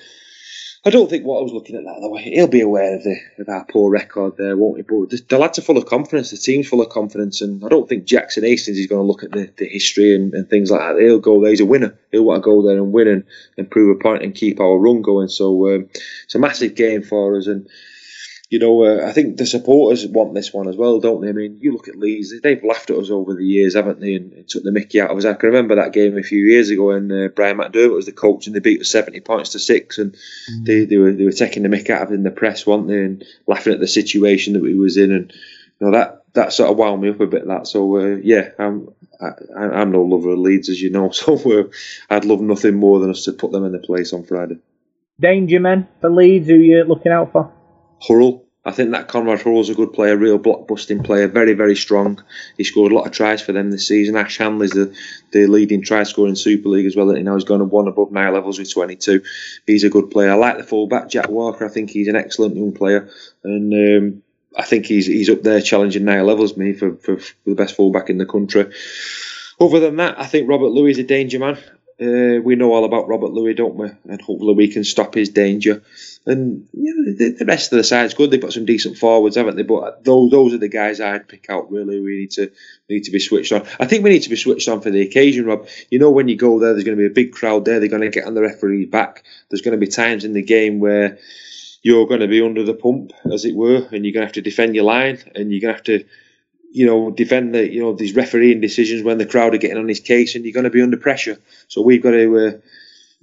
I don't think what I was looking at that way. He'll be aware of the of our poor record there, won't he? But the, the lads are full of confidence. The team's full of confidence, and I don't think Jackson Hastings is going to look at the, the history and, and things like that. He'll go there. He's a winner. He'll want to go there and win and, and prove a point and keep our run going. So um, it's a massive game for us, and you know, uh, I think the supporters want this one as well, don't they? I mean, you look at Leeds; they've laughed at us over the years, haven't they? And, and took the Mickey out of us. I can remember that game a few years ago when uh, Brian McDermott was the coach, and they beat us seventy points to six, and they, they were they were taking the Mickey out of in the press, weren't they? And laughing at the situation that we was in, and you know that that sort of wound me up a bit. That so uh, yeah, I'm I, I'm no lover of Leeds, as you know, so uh, I'd love nothing more than us to put them in the place on Friday. Danger men for Leeds, who you're looking out for? Hurrell. I think that Conrad Hurrell's a good player, real blockbusting player, very, very strong. He scored a lot of tries for them this season. Ash Handley's the, the leading try scorer in Super League as well. And now he's gone one above Niall Evalds with 22. He's a good player. I like the fullback, Jack Walker. I think he's an excellent young player. And um, I think he's he's up there challenging Niall Evalds, me, for, for, for the best fullback in the country. Other than that, I think Robert Lui is a danger man. Uh, we know all about Robert Lui, don't we? And hopefully we can stop his danger. And you know, the, the rest of the side's good. They've got some decent forwards, haven't they? But those those are the guys I'd pick out. Really, we need to we need to be switched on. I think we need to be switched on for the occasion, Rob. You know, when you go there, there's going to be a big crowd there. They're going to get on the referee back. There's going to be times in the game where you're going to be under the pump, as it were, and you're going to have to defend your line, and you're going to have to you know, defend the, you know, these refereeing decisions when the crowd are getting on his case and you're going to be under pressure. So we've got to, uh,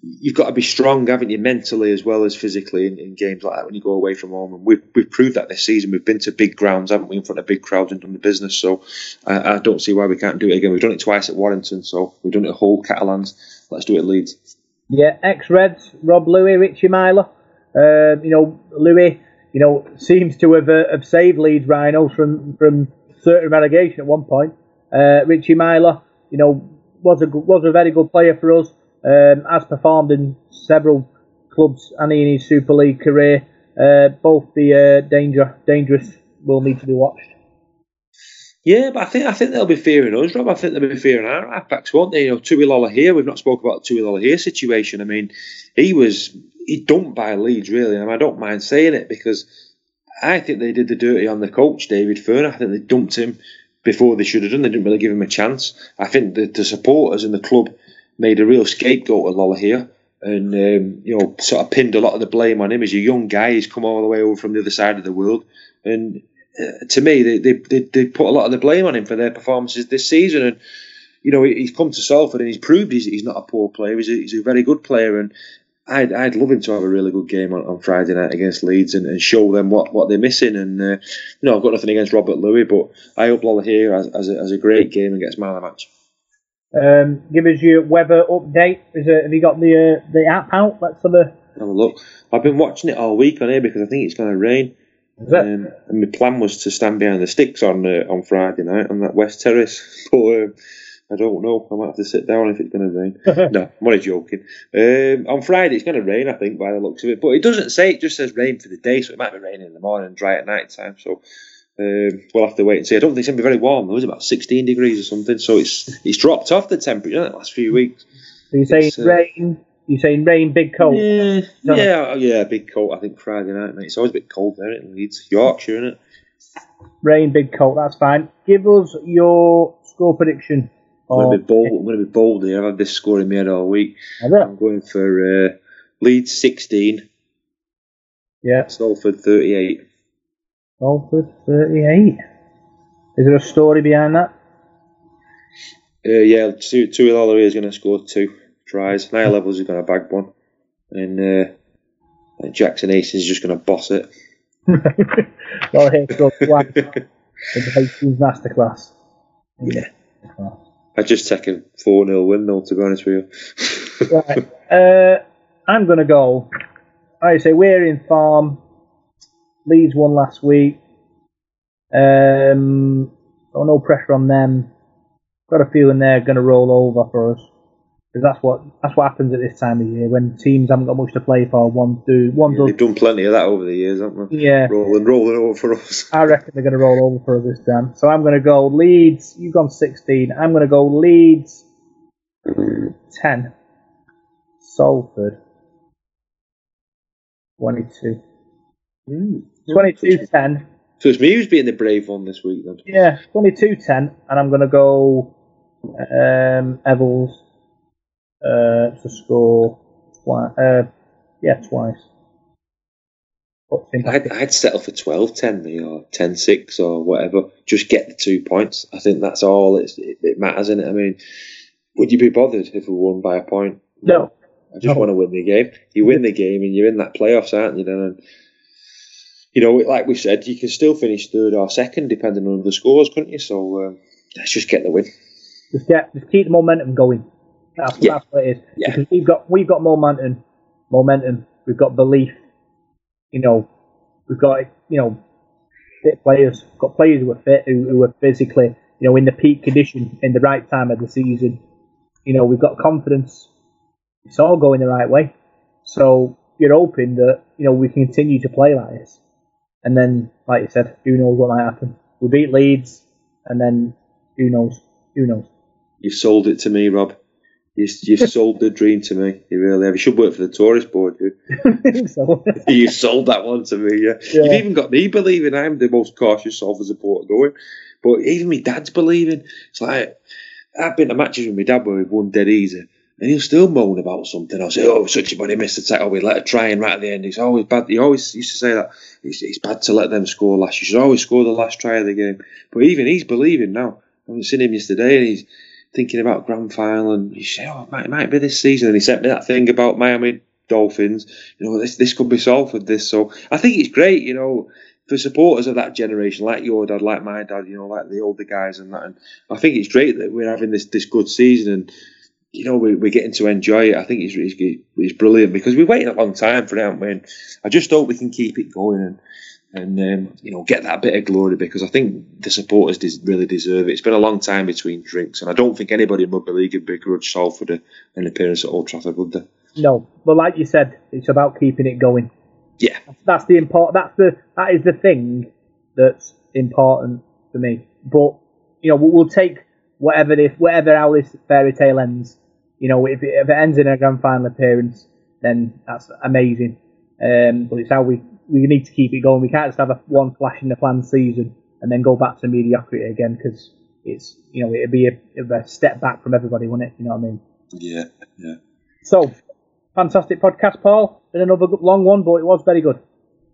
you've got to be strong, haven't you, mentally as well as physically in, in, games like that when you go away from home. And we've, we've proved that this season. We've been to big grounds, haven't we, in front of big crowds and done the business. So I, I don't see why we can't do it again. We've done it twice at Warrington, so we've done it at Hull, Catalans. Let's do it at Leeds. Yeah, ex-Reds, Rob Lui, Richie Myler. Uh, you know, Lui, you know, seems to have, uh, have saved Leeds Rhinos from, from certain relegation at one point. Uh, Richie Myler, you know, was a was a very good player for us. Um, has performed in several clubs and in his Super League career. Uh, both the uh, danger dangerous will need to be watched. Yeah, but I think I think they'll be fearing us, Rob. I think they'll be fearing our halfbacks, won't they? You know, Tui here. We've not spoke about the Tui here situation. I mean, he was he dumped by Leeds, really, and I don't mind saying it because I think they did the dirty on the coach, David Furner. I think they dumped him before they should have done. They didn't really give him a chance. I think the, supporters in the club made a real scapegoat of Lolohea and um, you know sort of pinned a lot of the blame on him. He's a young guy. He's come all the way over from the other side of the world, and uh, to me, they, they, they they put a lot of the blame on him for their performances this season. And you know he's come to Salford and he's proved he's, he's not a poor player. He's a, he's a very good player, and I'd, I'd love him to have a really good game on, on Friday night against Leeds and, and show them what, what they're missing. And uh, you know, I've got nothing against Robert Lui, but I hope Lolohea has, has, a, has a great game and gets man of the match. Um, give us your weather update. Is it, have you got the uh, the app out? Let's have a have a look. I've been watching it all week on here because I think it's going to rain. Um, and my plan was to stand behind the sticks on uh, on Friday night on that West Terrace, but um, I don't know. I might have to sit down if it's going to rain. no, I'm only joking. Um, on Friday, it's going to rain, I think, by the looks of it. But it doesn't say, it just says rain for the day, so it might be raining in the morning and dry at night time. So um, we'll have to wait and see. I don't think it's going to be very warm. It was about 16 degrees or something, so it's it's dropped off the temperature in the last few weeks. So you're saying uh, rain? You're saying rain, big cold? Yeah, yeah, yeah, big cold. I think Friday night, mate. It's always a bit cold there in Leeds. Yorkshire, isn't it? Rain, big cold, that's fine. Give us your score prediction I'm going to be bold. I'm going to be bold here. I've had this score in all week. I'm going for uh, Leeds 16. Yeah. Salford 38. Salford 38. Is there a story behind that? Uh, yeah, two two Tui is going to score two tries. Niall Evalds is going to bag one, and uh, Jackson Hastings is just going to boss it. well, here goes one the Masterclass. Yeah. I just take a 4 0 win, though, to be honest with you. right. Uh, I'm going to go. I say we're in farm. Leeds won last week. Um, got no pressure on them. Got a feeling they're going to roll over for us because that's what that's what happens at this time of year when teams haven't got much to play for. One do one Yeah, does. they've done plenty of that over the years, haven't they? Yeah. Rolling, rolling over for us. I reckon they're going to roll over for us this time. So I'm going to go Leeds. You've gone 16. I'm going to go Leeds 10. Salford 22. 22 10. So it's me who's being the brave one this week, then. Yeah, 22 10. And I'm going to go um, Evalds uh, to score twice. Uh, yeah, twice. Puts him back I'd, I'd settle for 12 10 me or 10 6 or whatever. Just get the two points. I think that's all it's, it, it matters in it. I mean, would you be bothered if we won by a point? No. I just want to win the game. You win the game and you're in that playoffs, aren't you? Then, and, you know, like we said, you can still finish third or second depending on the scores, couldn't you? So um, let's just get the win. Just get, just keep the momentum going. That's, Yeah. that's what it is. Yeah. Because we've got we've got momentum, momentum. We've got belief. You know, we've got you know fit players. We've got players who are fit, who, who are physically you know in the peak condition in the right time of the season. You know, we've got confidence. It's all going the right way. So you're hoping that you know we can continue to play like this, and then like you said, who knows what might happen? We beat Leeds, and then who knows? Who knows? You've sold it to me, Rob. You, you sold the dream to me. You really have. You should work for the tourist board, dude. so, you sold that one to me, yeah. Yeah. You've even got me believing I'm the most cautious Salford supporter going. But even my dad's believing. It's like, I've been to matches with my dad where we've won dead easy. And he'll still moan about something. I'll say, oh, such a buddy missed the tackle. We let her try and right at the end. It's always bad. He always used to say that. It's, it's bad to let them score last. You should always score the last try of the game. But even he's believing now. I haven't seen him yesterday and he's thinking about grand final and he said, oh, it might, it might be this season. And he sent me that thing about Miami Dolphins. You know, this this could be solved with this. So I think it's great, you know, for supporters of that generation, like your dad, like my dad, you know, like the older guys and that. And I think it's great that we're having this, this good season and, you know, we, we're getting to enjoy it. I think it's, it's, it's brilliant because we've waited a long time for it, haven't we? And I just hope we can keep it going and, and um, you know, get that bit of glory because I think the supporters des- really deserve it. It's been a long time between drinks, and I don't think anybody in rugby league would begrudge Salford a, an appearance at Old Trafford, would they? No, but like you said, it's about keeping it going. Yeah, that's the important. That's the that is the thing that's important for me. But you know, we'll, we'll take whatever this, whatever how this fairy tale ends. You know, if it, if it ends in a grand final appearance, then that's amazing. Um, but it's how we we need to keep it going. We can't just have a one flash in the planned season and then go back to mediocrity again because it's you know it'd be a, a step back from everybody, wouldn't it? You know what I mean? Yeah, yeah. So, fantastic podcast, Paul. Been another long one, but it was very good.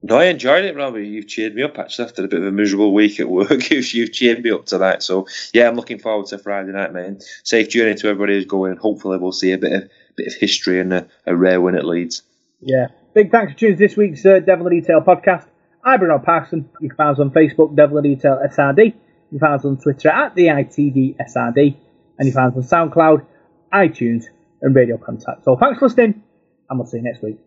No, I enjoyed it, Robbie. You've cheered me up actually after a bit of a miserable week at work. You've, you've cheered me up tonight. So yeah, I'm looking forward to Friday night, man. Safe journey to everybody who's going. Hopefully, we'll see a bit of bit of history and a, a rare win at Leeds. Yeah. Big thanks for tuning to this week's uh, Devil in Detail podcast. I'm Bruno Parkinson. You can find us on Facebook, Devil in Detail SRD. You can find us on Twitter at the ITD SRD. And you can find us on SoundCloud, iTunes, and Radio Contact. So thanks for listening, and we'll see you next week.